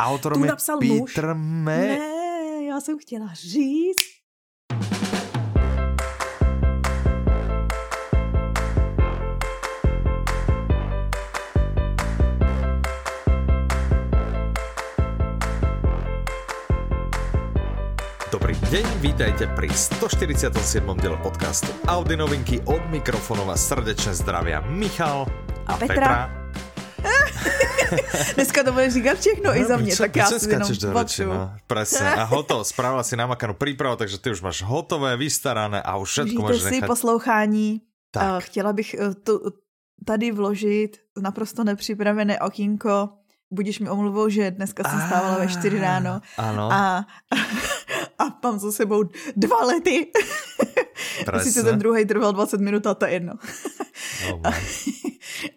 Autorom Tu je napsal Peter. Ne, já jsem chtěla říct. Dobrý deň, vítajte pri 147. diele podcastu Audi novinky od mikrofonu vás srdečne zdravia Michal A Petra. Dneska to budeš říkat všechno i za mě, tak já si jenom do reči, no. Presne. A hotovo, spravila si namakanú prípravu, takže ty už máš hotové, vystarané a už všetko Užijte môžeš si nechať. poslouchání. Tak. Eh, Chtěla bych eh, tu, tady vložit naprosto nepřipravené okýnko. Budíš mi omluvou, že dneska jsem stávala ve 4 ráno Áno, a, a mám za sebou dva lety. Sice ten druhý trval 20 minut, a to je jedno. Oh,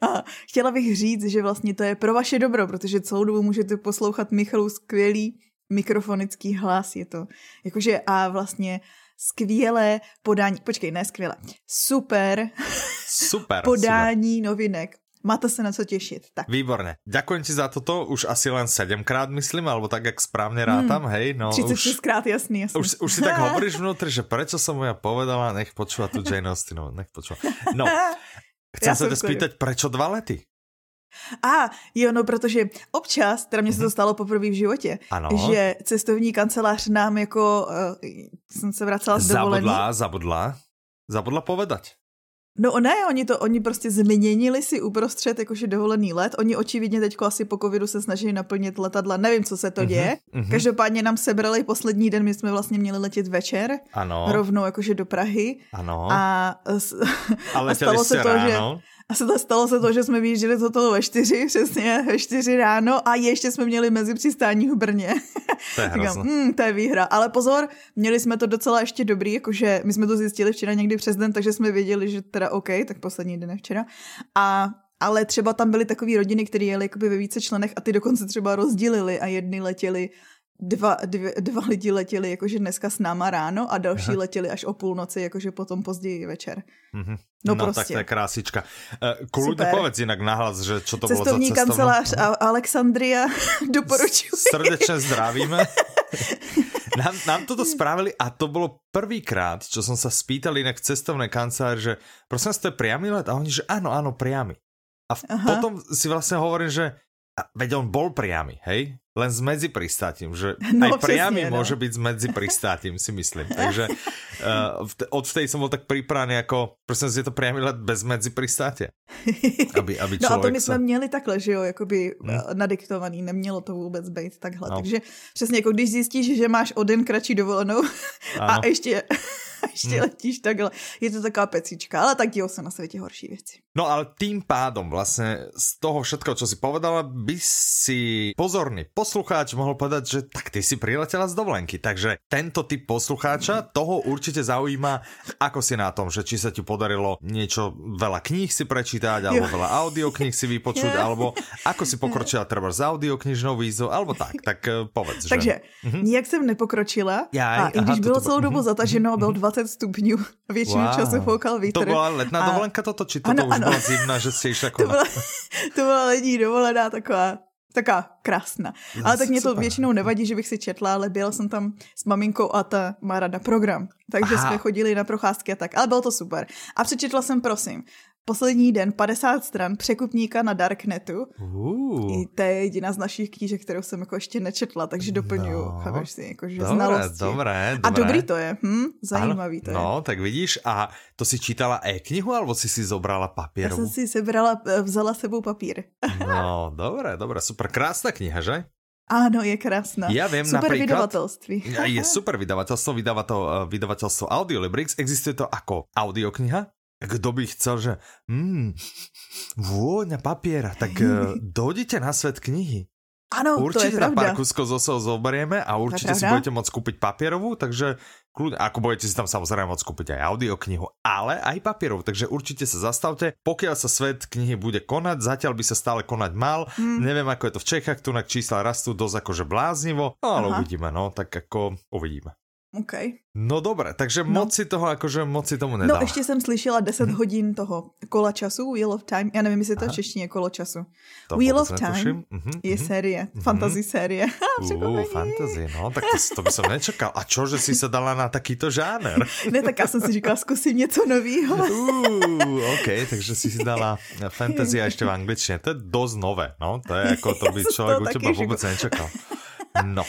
A chtěla bych říct, že vlastně to je pro vaše dobro, protože celou dobu můžete poslouchat Michalu skvělý mikrofonický hlas. Je to jakože a vlastně skvělé podání, počkej, ne skvělé, super super, super. podání novinek. Máte se na co těšit. Tak, Výborne. Ďakujem ti za toto, už asi len 7 krát myslím, alebo tak, jak správne rátam, hej? No, 36 už, krát, jasný, jasný. už, už si tak hovoríš vnútri, že prečo som mu ja povedala, nech počúva tu Jane Austenovú, nech počúva. No, chcem Já sa v spýtať, prečo dva lety? A jo, no protože občas, teda mně se to stalo poprvé v životě, Ano. že cestovní kancelář nám jako, uh, jsem se vracela z dovolený. Zabudla, zabudla, zabudla povedať. No ne, oni to, oni prostě změnili si uprostřed jakože dovolený let. Oni očividně teďko asi po covidu se snaží naplnit letadla. Nevím, co se to děje. mhm. Každopádně nám sebrali poslední den, my jsme vlastně měli letět večer, Ano, rovnou jakože do Prahy. ano. A, a a stalo se to, že ráno. A se to stalo se to, že jsme vyjížděli z hotelu ve čtyři, přesně ve čtyři ráno a ještě jsme měli mezi přistání v Brně. To je Říkám, mm, to je výhra. Ale pozor, měli jsme to docela ještě dobrý, jakože my jsme to zjistili včera někdy přes den, takže jsme věděli, že teda OK, tak poslední den je včera. A ale třeba tam byly takové rodiny, které jeli jakoby ve více členech a ty dokonce třeba rozdělili a jedny letěli Dva, dvě, dva lidi letěli jakože dneska s náma ráno a další Aha. letěli až o půlnoci, jakože potom později večer. Mhm. No no tak prostě. to je krásička. Uh, Kľudne povedz inak nahlas, že čo to bolo za Cestovní cestovnú... kancelář a Alexandria doporučuji. Srdečne zdravíme. nám, nám toto spravili a to bolo prvýkrát, čo som sa spýtal inak v cestovnej kancelári, že prosím vás, to je priamy let? A oni, že áno, áno, priamy. A v, Aha. potom si vlastne hovorím, že a, veď on bol priamy, hej? Len s medzipristátim, že No, aj priamy presne, no. môže byť s medzipristátim, si myslím. Takže uh, od vtedy som bol tak pripravený ako, prosím je to priamy let bez medzipristátia. Aby, aby No a to my sa... jsme měli takhle, že jo, jakoby Hmm. nadiktovaný, nemělo to vůbec být takhle. No. Takže přesně jako když zjistíš, že máš o den kratší dovolenou a Áno. ještě, a ještě Hmm. hmm. letíš takhle, je to taková pecička, ale tak dějou se na světě horší věci. No ale tým pádom vlastne z toho všetkého, čo si povedala, by si pozorný poslucháč mohol povedať, že tak ty si priletela z dovolenky. Takže tento typ poslucháča, toho určite zaujíma, ako si na tom, že či sa ti podarilo niečo, veľa kníh si prečítať, alebo Jo. veľa audiokníh si vypočuť, alebo ako si pokročila treba z audioknižnou výzvou, alebo tak. Tak eh, povedz, že... Takže nijak jsem nepokročila Jaj, a i aha, když bylo celou dobu mhm, zataženo, bylo 20 stupňů a většinu Wow. času foukal vítr. To bola letná a- dovolenka toto, či toto Ano, už ano. bola zimná, že ste išli ako To na... byla, to byla lední dovolená taková taková krásná. No, Ale tak mě to super. většinou nevadí, že bych si četla, ale byla jsem tam s maminkou a ta má rada program. Takže Aha. jsme chodili na procházky a tak. Ale bylo to super. A přečetla jsem, prosím, poslední den 50 stran překupníka na Darknetu. Uh. I to je jediná z našich knížek, kterou jsem jako ještě nečetla, takže doplňuju, No. chápeš si, jakože Dobré, znalosti. dobré, A dobré. dobrý to je, hm? zajímavý to je. No, tak vidíš, a to si čítala e-knihu, alebo si si zobrala Já papierovú? jsem si sebrala, eh, vzala sebou papír. No, dobré, dobré, super, krásna kniha, že? Ano, je krásná. Ja viem super napríklad- vydavatelství. Ja, Je super vydavateľstvo, vydáva to vydavateľstvo Audiolibrix, existuje to ako audiokniha. Kto by chcel, že mm, vôňa papiera, tak uh, dojdite na svet knihy. Ano, to je Určite na pár kuskov zo sebou zoberieme a určite si budete môcť kúpiť papierovú, takže kľudne, ako budete si tam samozrejme môcť kúpiť aj audioknihu, ale aj papierovú, takže určite sa zastavte, pokiaľ sa svet knihy bude konať, zatiaľ by sa stále konať mal, Hmm. neviem ako je to v Čechách, tu čísla rastú dosť akože bláznivo, no ale Aha. uvidíme, no, tak ako uvidíme. OK. No dobré, takže no. moc si toho, akože moc si tomu nedala. No ještě jsem slyšela 10 hmm. hodin toho kola času, Wheel of Time. Já nevím, jestli to v češtině kolo času. To Wheel of Time mm-hmm, je mm-hmm. série, mm-hmm. fantasy série. Uh, fantasy, no, tak to, to by som nečakal. A čo, že si sa dala na takýto žáner? ne, tak já jsem si říkala, zkusím něco nového. uh, OK, takže si si dala fantasy a ešte v angličtine. To je dosť nové, no. To je ako, to by človek u teba vôbec nečakal. No.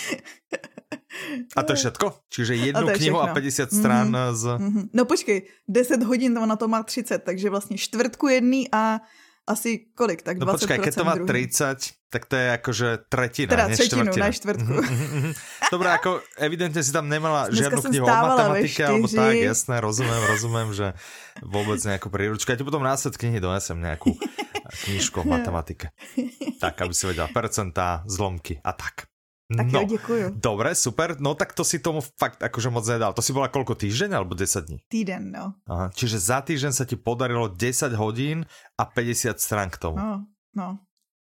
A to je všetko? Čiže jednu a knihu a 50 stran mm-hmm. z... Mm-hmm. No počkej, 10 hodin to na to má 30, takže vlastně čtvrtku jedný a asi kolik, tak 20% No počkaj, keď to má druhý. 30, tak to je akože tretina, Teda nie třetinu, štvrtina. ne štvrtku. Mm-hmm. Dobre, ako evidentne si tam nemala Dneska žiadnu knihu o matematike, alebo tak, jasné, rozumiem, rozumiem, že vôbec nejakú príručku. Ja ti potom následky knihy donesem nejakú knižku o matematike. Tak, aby si vedela percentá, zlomky a tak. Tak no, děkuju. Dobre, super. No tak to si tomu fakt akože moc nedal. To si bola koľko týždeň alebo 10 dní? Týden, no. Aha, čiže za týždeň sa ti podarilo 10 hodín a 50 strán k tomu. No, no,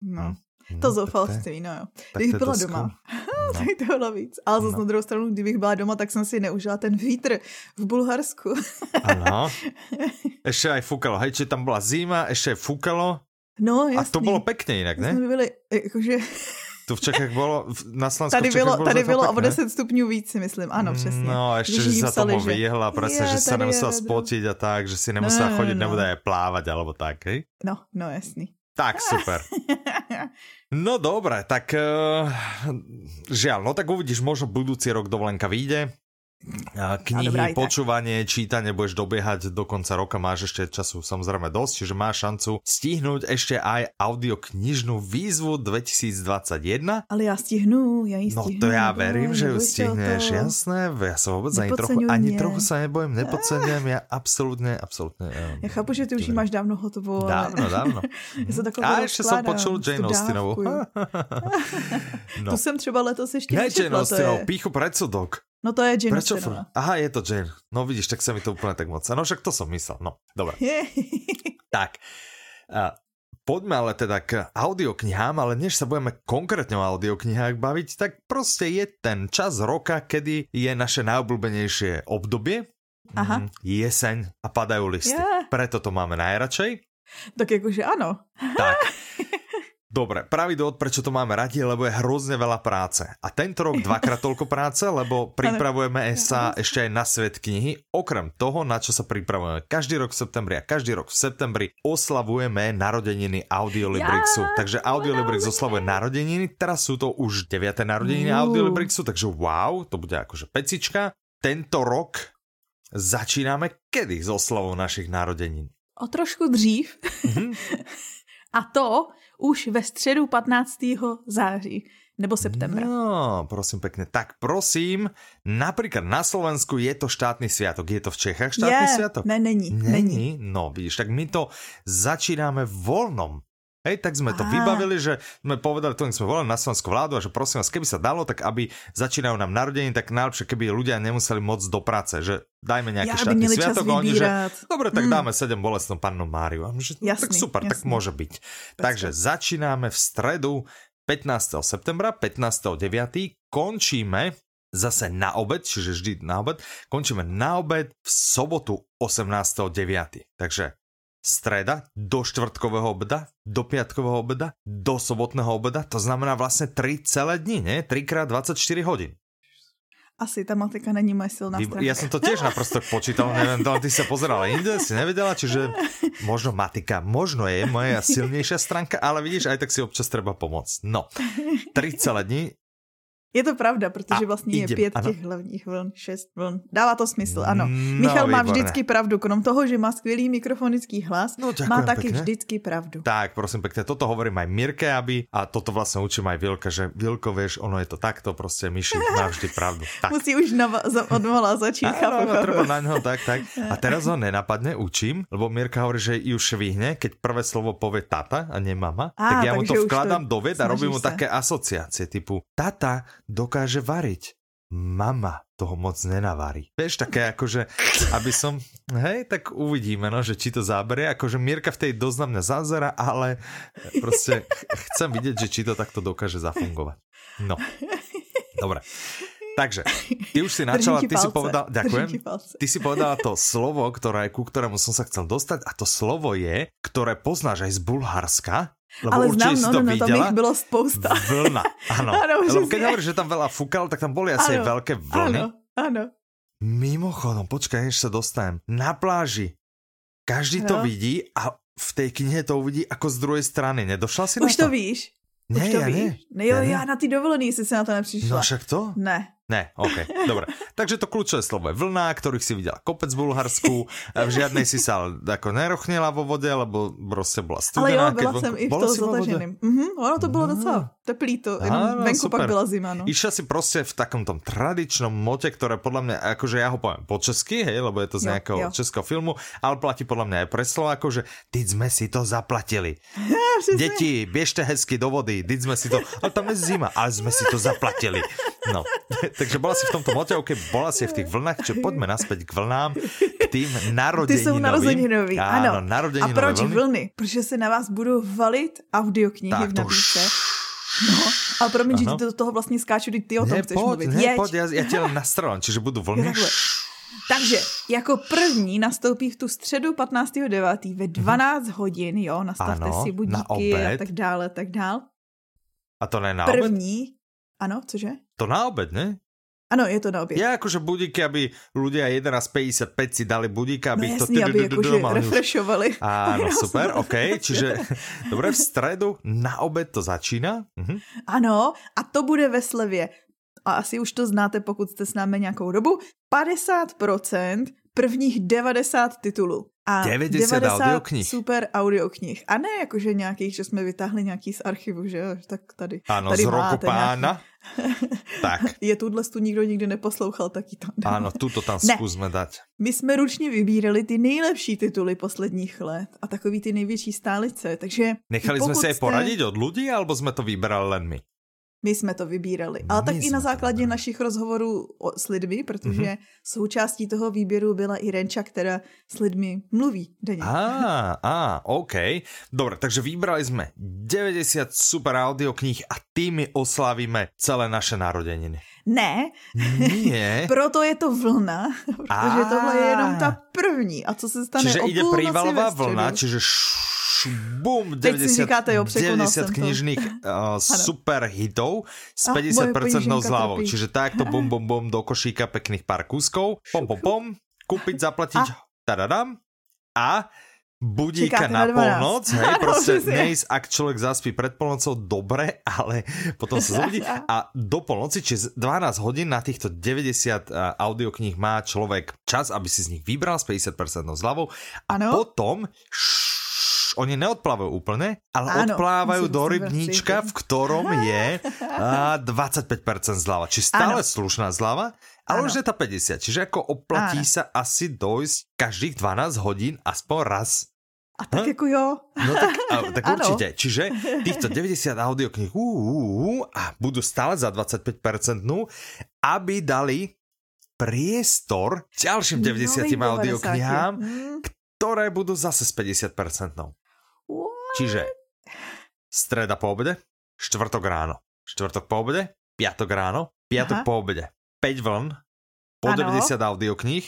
no. Hm. To No, zoufalství, no jo. Kdybych byla doma, cool. tak to bylo víc. Ale zase No. na druhou stranu, kdybych byla doma, tak jsem si neužila ten vítr v Bulharsku. Áno. Ešte aj fúkalo. Hej, či tam bola zima, ešte aj fúkalo. No, A jasný. to bolo pekne inak, My jsme ne? byli, jakože, Tu v Čechách bolo, v- na Slovensku tady bylo, bolo tady bylo o pekné. 10 stupňů víc, si myslím. Ano, přesně. No, ešte, že sa tomu že- vyjehla, presne, Je, že sa je nemusela vedro. spotiť a tak, že si nemusela No, chodiť, no. nebude aj plávať, alebo tak, hej? No, no, jasný. Tak, super. No dobre, tak uh, žiaľ, no tak uvidíš, možno budúci rok dovolenka vyjde. Knihy, dobrá, počúvanie, čítanie budeš dobiehať do konca roka, máš ešte času samozrejme dosť, čiže máš šancu stihnúť ešte aj audioknižnú výzvu 2021. Ale já stihnu, já ji No to ja verím, že ju stihneš, to. jasné, ja sa vôbec ani trochu, ani trochu sa nebojím, nepodceňujem, ja absolútne, absolútne. Já chápu, že ty už máš dávno hotovou, ale... Dávno, dávno. Se takovou A ešte som počul Jane Austenovú. no. Tu jsem třeba letos ještě Ne Jane Austenovú, píchu predsudok. No to je Jane Prečo? Austenová. fr- Aha, je to Jane. No vidíš, tak sa mi to úplne tak moc. No však to som myslel. No, dobre. Tak, a poďme ale teda k audioknihám, ale než sa budeme konkrétne o audioknihách baviť, tak proste je ten čas roka, kedy je naše najobľúbenejšie obdobie. Aha. Mm, Jeseň a padajú listy. Yeah. Preto to máme najradšej. Tak jakože ano. Tak. Dobre, pravý dôvod, prečo to máme radi, lebo je hrozne veľa práce. A tento rok dvakrát toľko práce, lebo pripravujeme sa ešte aj na svet knihy. Okrem toho, na čo sa pripravujeme každý rok v septembri a každý rok v septembri oslavujeme narodeniny Audiolibrixu. Ja, takže Audiolibrix oslavuje narodeniny, teraz sú to už 9. narodeniny Uh. Audiolibrixu, takže wow, to bude akože pecička. Tento rok začíname kedy s oslavou našich narodenín? O trošku dřív. Mhm. A to už ve středu 15. září. Nebo septembra. No, prosím pekne. Tak prosím, napríklad na Slovensku je to štátny sviatok. Je to v Čechách štátny je, sviatok? Ne, není. není. Není? No, vidíš, tak my to začíname voľnom. Hej, tak sme to Á. vybavili, že sme povedali, to sme volali na slovenskú vládu a že prosím vás, keby sa dalo, tak aby začínajú nám narodení, tak najlepšie, keby ľudia nemuseli moc do práce, že dajme nejaký Ja, štátny sviatok a oni, že dobre, tak Mm. dáme 7 bolestnú pannu Máriu. A my, že, no, tak Jasný, super, tak jasný. môže byť. Takže začíname v stredu 15. septembra, 15.9. končíme zase na obed, čiže vždy na obed, končíme na obed v sobotu 18.9. Takže streda do štvrtkového obeda, do piatkového obeda, do sobotného obeda, to znamená vlastne 3 celé dni, nie? 3 krát 24 hodín. Asi ta matika není moje silná stránka. ja som to tiež naprosto počítal, neviem, ale ty sa pozerala inde, si nevedela, čiže možno matika, možno je moja silnejšia stránka, ale vidíš, aj tak si občas treba pomôcť. No, 3 celé dni, Je to pravda, protože A vlastně je pět ano. těch hlavních vln, šest vln. Dává to smysl, ano. No, Michal má výborné. vždycky pravdu, krom toho, že má skvělý mikrofonický hlas, No, ďakujem má taky pekne. vždycky pravdu. Tak, prosím pekne, toto hovorím aj Mirke, aby, a toto vlastne učím aj Vilka, že Vilko, vieš, ono je to takto, proste Myši má vždy pravdu. Tak. Musí už nava- za- od malá začít, Áno, chápu, áno, chápu. treba na ňo, tak, tak. A teraz ho nenapadne, učím, lebo Mirka hovorí, že ju švihne, keď prvé slovo povie tata a nie mama, Á, tak ja mu to už to vkladám do ved a robím mu také asociácie, typu tata dokáže variť, mama toho moc nenavarí. Vieš, také akože, aby som, hej, tak uvidíme, no, že či to záberie, akože Mirka v tej dosť na mňa zazera, ale proste ch- chcem vidieť, že či to takto dokáže zafungovať. No, dobre. Takže, ty už si načala, ty si povedal, ďakujem, ty si povedala to slovo, ktoré, ku ktorému som sa chcel dostať a to slovo je, ktoré poznáš aj z Bulharska, lebo Ale znám, no, to no, no, tam ich bylo spousta. Vlna, áno. Áno, Lebo keď hovoríš, že tam veľa fúkal, tak tam boli asi Áno, veľké vlny. Ano, ano. Mimochodom, počkaj, než sa dostanem. Na pláži. Každý to No. vidí a v tej knihe to uvidí ako z druhej strany. Nedošla si Už na to? to víš? Ne, Už to ja víš? nie. Ne, jo, Ja já na ty dovolený si se na to nepřišla. No však to? Ne. Ne, OK, dobre. Takže to kľúčové slovo je vlna, ktorých si videla kopec v Bulharsku, v žiadnej si sa ako nerochnila vo vode, lebo proste bola Ale studená. jo, keď byla jsem i v toho zataženým. Mhm, ono to bylo No. docela teplý, to Áno, venku super. pak byla zima, no. Išla si proste v takom tom tradičnom mote, ktoré podľa mňa, akože ja ho poviem po česky, hej, lebo je to z Jo, nejakého jo. českého filmu, ale platí podľa mňa aj pre Slovákov, že teď sme si to zaplatili. Deti, biežte hezky do vody, teď sme si to, ale tam je zima, ale sme si to zaplatili. No, takže bola si v tomto ok, bola si v tých vlnách, čiže poďme naspäť k vlnám, k tým Ty narodeninovým. jsou narozeninový, Áno, ano. A proč vlny. vlny? Protože se na vás budou valit audioknihy Tak v nabídce. No, a promiň, že Ano. ti do toho vlastně skáču, když ty o tom Ne, chceš poď, mluvit. ne, Jeď. poď, ja ti len nastrelám, čiže budú Jo, vlny. Takže jako první nastoupí v tu středu 15.9. ve 12 hodin, jo, nastavte Ano, si na budíky a obed. tak dále, tak dál. A to ne na obed? První, ano, cože? To na obed, ne? Ano, je to na oběd. Ja akože budíky, aby ľudia 11.55 si dali budíka, aby no to... jasný, aby už. refreshovali. Áno, super, OK, čiže dobre, v stredu na obed to začína. Mhm. Ano, a to bude ve slevě. A asi už to znáte, pokud jste s námi nějakou dobu. 50% prvních 90 titulů. A 90 audioknih. super audioknih. A ne jakože nějakých, že jsme vytáhli nějaký z archivu, že jo, tak tady. Áno, tady z roku pána. tak, Je tuhle tu nikdo nikdy neposlouchal, tak ji tam dám. áno, túto tam Ne. skúsme dať. My jsme ručně vybírali ty nejlepší tituly posledních let a takový ty největší stálice, takže Nechali sme pokud si aj jste- poradiť od ľudí, alebo sme to vyberali len my? My jsme to vybírali. Ale My tak i na základě našich rozhovorů o, s lidmi, protože Mhm. mm-hmm. součástí toho výběru byla i Renča, která s lidmi mluví denně. Á, á, OK. Dobre, takže vybrali sme 90 super audiokníh a tými oslavíme celé naše narodeniny. Ne, Nie. proto je to vlna, protože Á. tohle je jenom ta první. A co se stane Čiže o ide prívalová vlna, čiže š- bum, Teď si 90, říkáte, jo, překonal 90 jsem to. knižných uh, super hitov s A, 50% moje peněženka zľavou. Čiže takto bum, bum, bum, do košíka pekných pár kúskov, pom, pom, pom, kúpiť, zaplatiť, tadadam, a budíka Čekáte na na 12. polnoc, hej, proste nejsť, ak človek zaspí pred polnocou, dobre, ale potom sa zobudí a do polnoci, čiže 12 hodín na týchto 90 uh, audiokníh má človek čas, aby si z nich vybral s 50% zľavou a Ano. potom š- oni neodplávajú úplne, ale Áno, odplávajú do rybníčka, v ktorom je a, 25% zľava. Či stále Áno. slušná zľava, ale Áno. už je tá 50. Čiže ako oplatí Áno. sa asi dojsť každých 12 hodín aspoň raz. A tak Hm? jako jo. No tak, a, tak určite. Čiže týchto 90 audiokníh ú, ú, ú, a budú stále za 25%, aby dali priestor ďalším 90 Nových 90. audioknihám, Hm. ktoré budú zase s 50%. Čiže streda po obede, štvrtok ráno, štvrtok po obede, piatok ráno, piatok Aha. po obede, 5 vln, po Áno. 90 audiokníh,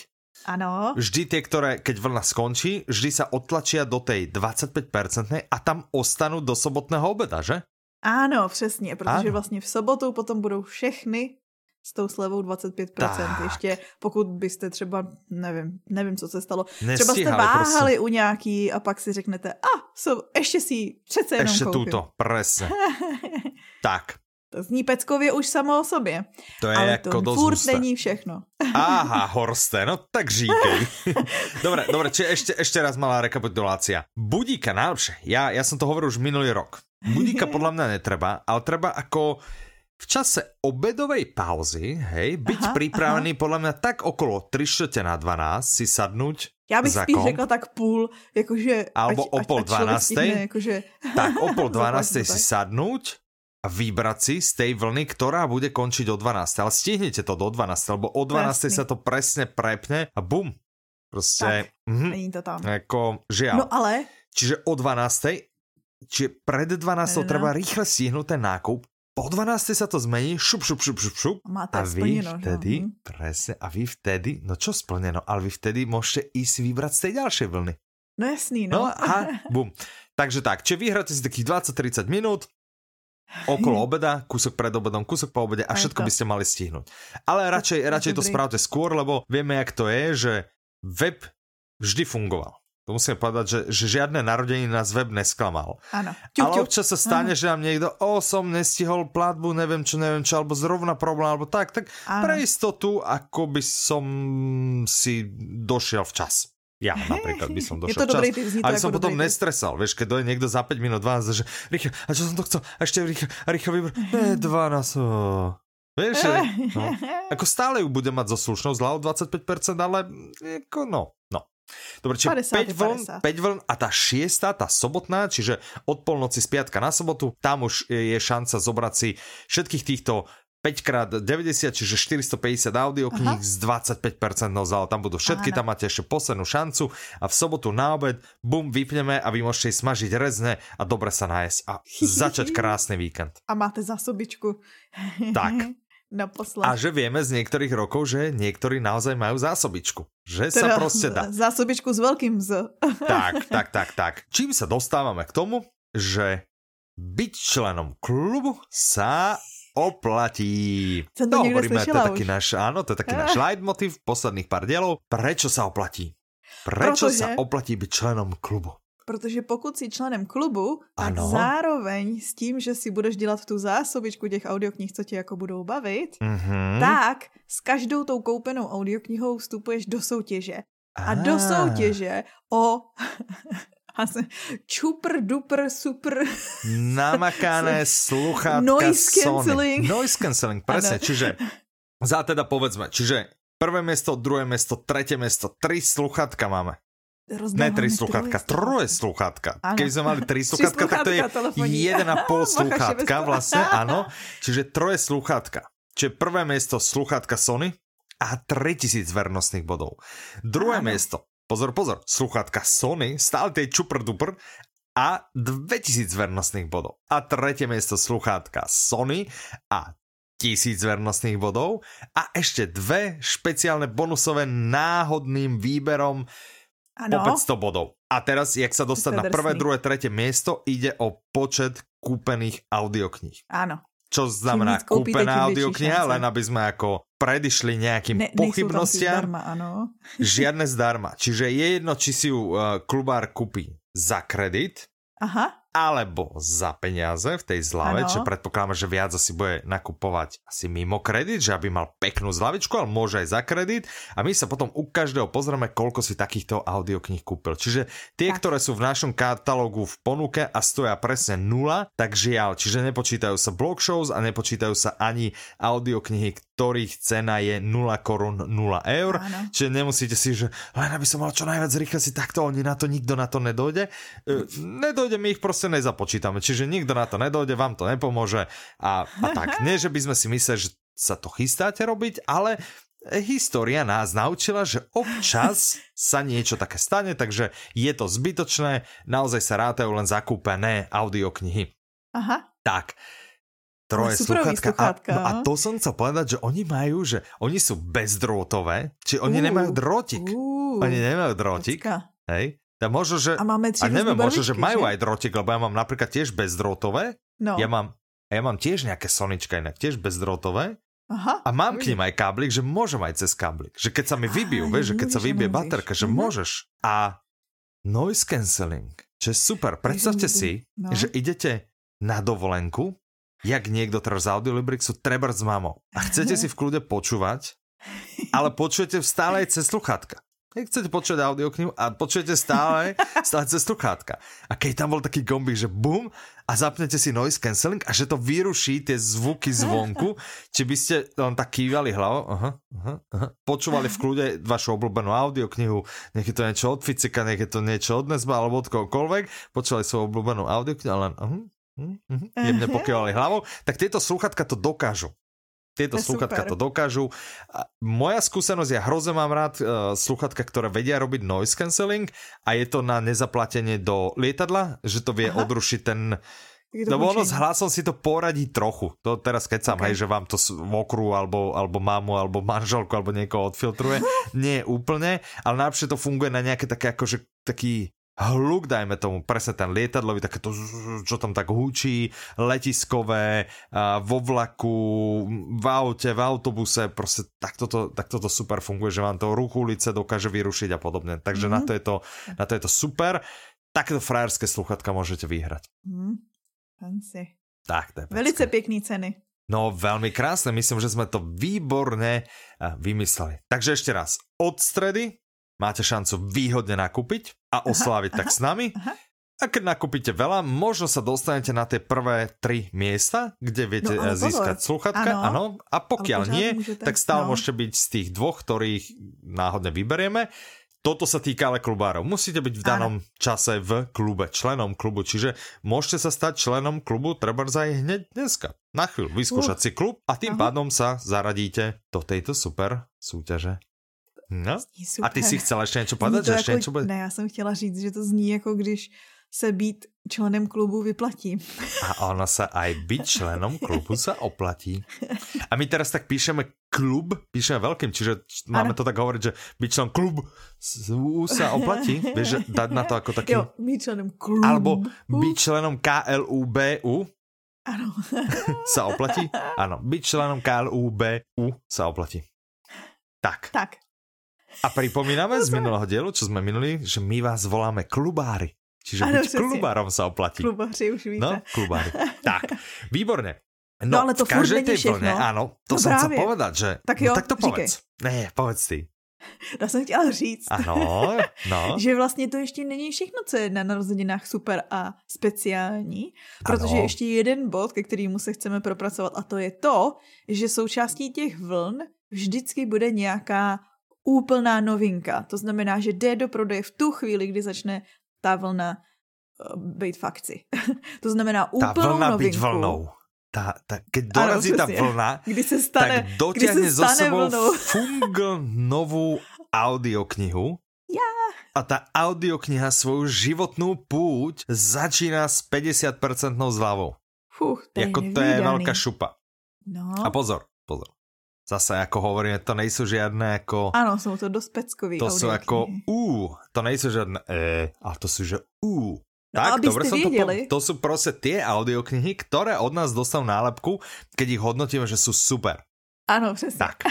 Ano. vždy tie, ktoré, keď vlna skončí, vždy sa odtlačia do tej 25% a tam ostanú do sobotného obeda, že? Ano, přesně, protože Ano. vlastně v sobotu potom budou všechny s tou slevou 25%. Tak. Ještě pokud byste třeba, nevím, nevím, co se stalo, třeba jste Nestíhali váhali u nějaký a pak si řeknete, a so, ještě si ji přece jenom Ešte koupím. túto, presne. tak, To zní peckově už samo o sobě, to je ale ako to furt není všechno. Aha, Horste, no tak říkej. dobre, dobre, či ešte, ešte raz malá rekapitulácia. Budíka najlepšie, ja, ja som to hovoril už minulý rok. Budíka podľa mňa netreba, ale treba ako v čase obedovej pauzy, hej, byť Aha, pripravený podľa mňa tak okolo 3 čtvrte na 12 si sadnúť Já bych spíš komp. řekla tak půl, jakože... Alebo o pol ať člověk dvanáctej. stihne, Jakože... tak o pol Zaplať 12 to si tak. sadnúť a vybrať si z tej vlny, ktorá bude končiť o 12. Ale stihnete to do 12, lebo o 12 Presne. sa to presne prepne a bum. Proste, mhm, Není to tam. ako žiaľ. No ale Čiže o 12. Čiže pred 12. Ne, ne, ne. treba rýchle stihnúť ten nákup po 12. sa to zmení, šup, šup, šup, šup, šup. Máte a vy splneno, vtedy, že? presne, a vy vtedy, no čo splneno, ale vy vtedy môžete ísť vybrať z tej ďalšej vlny. No jasný, No no. a bum. Takže tak, čiže vyhráte si takých 20-30 minút, okolo obeda, kúsok pred obedom, kúsok po obede a všetko to. by ste mali stihnúť. Ale radšej, radšej to dobrý. spravte skôr, lebo vieme, jak to je, že web vždy fungoval. To musím povedať, že, že žiadne narodenie nás web nesklamal. Áno. ale Ťup, ťup. občas sa stane, že nám niekto, o, som nestihol platbu, neviem čo, neviem čo, alebo zrovna problém, alebo tak, tak Áno. pre istotu, ako by som si došiel včas. Ja napríklad by som Je došiel to zní to ale ako som potom tip. nestresal, vieš, keď dojde niekto za 5 minút 12, že rýchlo, a čo som to chcel, a ešte rýchlo, a rýchlo vybr... Ne, 12, oh. Vieš, že, no. Ako stále ju bude mať so slušnou zľavou 25%, ale ako no, no. Dobre, čiže 5 50 vln, 50. 5 vln a tá šiesta, tá sobotná, čiže od polnoci z piatka na sobotu, tam už je šanca zobrať si všetkých týchto 5x90, čiže 450 audiokníh s 25% zala. Tam budú všetky, Áno. tam máte ešte poslednú šancu a v sobotu na obed, bum, vypneme a vy môžete smažiť rezne a dobre sa nájsť a začať krásny víkend. A máte zásobičku. Tak. Na poslať. A že vieme z niektorých rokov, že niektorí naozaj majú zásobičku. Že sa Teda proste dá. Zásobičku s veľkým Z. Tak, tak, tak, tak. Čím sa dostávame k tomu, že byť členom klubu sa oplatí. Som to niekde hovoríme, to je taký už. náš, áno, to je taký náš leitmotiv posledných pár dielov. Prečo sa oplatí? Prečo Protože- sa oplatí byť členom klubu? Protože pokud si členem klubu, tak Ano. zároveň s tím, že si budeš dělat tu zásobičku těch audioknih, co tě jako budou bavit, Mhm. tak s každou tou koupenou audioknihou vstupuješ do soutěže. A do Á. soutěže o čupr, dupr, super. namakané sluchátka Noise Sony. cancelling. Noise cancelling, presne. Čiže za teda povedzme, čiže prvé miesto, druhé miesto, tretie miesto, tri sluchátka máme. Ne tri sluchátka, troje sluchátka. Áno. Keď sme mali tri sluchátka, tak to je jeden a pol sluchátka vlastne, áno. Čiže troje sluchátka. Čiže prvé miesto sluchátka Sony a 3000 vernostných bodov. Druhé Áno. miesto, pozor, pozor, sluchátka Sony, stále tej čupr dupr a 2000 vernostných bodov. A tretie miesto sluchátka Sony a 1000 vernostných bodov a ešte dve špeciálne bonusové náhodným výberom Ano, po 500 bodov. A teraz, jak sa dostať na prvé, druhé, tretie miesto, ide o počet kúpených audiokníh. ano. Čo znamená koupíte, kúpená audiokniha, len aby sme ako predišli nejakým Ne, pochybnostiam. zdarma, ano. Žiadne zdarma. Čiže je jedno, či si ju uh, klubár kúpi za kredit, Aha, alebo za peniaze v tej zlave, Áno. čo predpokladám, že viac asi bude nakupovať asi mimo kredit, že aby mal peknú zlavičku, ale môže aj za kredit a my sa potom u každého pozrieme, koľko si takýchto audiokníh kúpil. Čiže tie, Tak. ktoré sú v našom katalógu v ponuke a stoja presne nula, tak žiaľ, čiže nepočítajú sa blog shows a nepočítajú sa ani audioknihy, ktorých cena je 0 korun 0 eur. Áno. Čiže nemusíte si, že len aby som mal čo najviac rýchle si takto, oni na to, nikto na to nedojde. E, nedojde, my ich proste nezapočítame. Čiže nikto na to nedojde, vám to nepomôže. A, a tak, nie, že by sme si mysleli, že sa to chystáte robiť, ale história nás naučila, že občas sa niečo také stane, takže je to zbytočné, naozaj sa rátajú len zakúpené audioknihy. aha. Tak, troje Ale superový sluchátka. A, no a no. to som chcel povedať, že oni majú, že oni sú bezdrôtové, či oni Ú, nemajú drotik. ú, Oni nemajú drotik, pecka. hej? Tak možno, že... A máme A neviem, možno, že majú aj drotik, lebo ja mám napríklad tiež bezdrôtové. No, Ja mám, ja mám tiež nejaké sonička inak, tiež bezdrôtové. aha. A mám k nim aj káblik, že môžem aj cez káblik. Že keď sa mi vybijú, vieš, že keď sa vybije baterka, že Mhm. môžeš. A noise cancelling, čo je super. Predstavte si, No. že idete na dovolenku, jak niekto teraz z Audiolibrixu, treba s mamou. A chcete si v kľude počúvať, ale počujete stále aj cez sluchátka. Keď chcete počuť audioknihu a počujete stále, stále cez sluchátka. A keď tam bol taký gombík, že bum, a zapnete si noise cancelling a že to vyruší tie zvuky zvonku, či by ste len tak kývali hlavou, aha, aha, aha, počúvali v kľude vašu obľúbenú audioknihu, nech je to niečo od Ficika, nech je to niečo od Nesba alebo od kohokoľvek, počúvali svoju obľúbenú audioknihu a len uh, uh, uh, jemne pokývali hlavou, tak tieto sluchatka to dokážu. Tieto To super. to dokážu. Moja skúsenosť, ja hrozne mám rád uh, sluchatka, ktoré vedia robiť noise cancelling a je to na nezaplatenie do lietadla, že to vie Aha. odrušiť ten Lebo ono s hlasom si to poradí trochu. To teraz keď sa okay. hej, že vám to mokru alebo, alebo mamu, alebo manželku, alebo niekoho odfiltruje. Nie úplne, ale najlepšie to funguje na nejaké také akože taký hluk, dajme tomu, presne ten lietadlový, také to, čo tam tak húčí, letiskové, vo vlaku, v aute, v autobuse, proste takto to, takto to super funguje, že vám to ruch ulice dokáže vyrušiť a podobne. Takže mm-hmm. na, to je to, na to je to super. Takéto frajerské sluchatka môžete vyhrať. Mm. Fancy. Tak, to je Velice pěkný ceny. No, veľmi krásne. Myslím, že sme to výborne vymysleli. Takže ešte raz. Od stredy máte šancu výhodne nakúpiť a osláviť aha, tak aha, s nami. Aha. A keď nakúpite veľa, možno sa dostanete na tie prvé tri miesta, kde viete no, eh, získať sluchatka. Áno. A pokiaľ nie, tak stále no. môžete byť z tých dvoch, ktorých náhodne vyberieme. Toto sa týka ale klubárov. Musíte byť v danom Áno. čase v klube, členom klubu. Čiže môžete sa stať členom klubu treba aj hneď dneska. Na chvíľu vyskúšať uh. si klub a tým Aha. pádom sa zaradíte do tejto super súťaže. No. A ty si chcela ešte niečo povedať? Že ešte jako, niečo bude... Ne, já jsem chtěla říct, že to zní jako když se být členem klubu vyplatí. A ono sa aj byť členom klubu sa oplatí. A my teraz tak píšeme klub, píšeme veľkým, čiže máme ano. to tak hovoriť, že byť členom klub sa oplatí. Vieš, dať na to ako taký... Jo, byť členom klubu. Alebo byť členom KLUBU. Áno. sa oplatí? Áno, byť členom KLUBU sa oplatí. Tak. Tak. A pripomíname z minulého dielu, čo sme minuli, že my vás voláme klubári. Čiže ano, byť klubárom sa oplatí. Klubáři už víte. No, klubári. Tak, výborne. No, no ale to v každej tej vlne, áno, to no som chcel povedať, že... Tak no, jo, no, tak to říkej. povedz. Ne, povedz ty. To jsem chtěla říct. Ano, no. že vlastně to ještě není všechno, co je na narozeninách super a speciální, protože ano. ještě jeden bod, ke kterému se chceme propracovat a to je to, že součástí těch vln vždycky bude nějaká úplná novinka. To znamená, že jde do prodeje v tu chvíli, kdy začne ta vlna uh, být fakci. to znamená úplnou tá vlna novinku. byť vlnou. Tá, tá, keď dorazí ano, tá vlna, kdy se stane, tak dotiahne so sebou fungl novú audioknihu. Ja. A tá audiokniha svoju životnú púť začína s 50% zľavou. Fuh, to je, Jako to je veľká šupa. No. A pozor, pozor. Zase ako hovoríme, to nejsou žiadne ako... Áno, sú to dosť peckový To sú ako ú, to nejsou žiadne e, a to sú že ú. No, tak, dobre som vedeli. to To sú proste tie audioknihy, ktoré od nás dostanú nálepku, keď ich hodnotíme, že sú super. Áno, presne. Tak,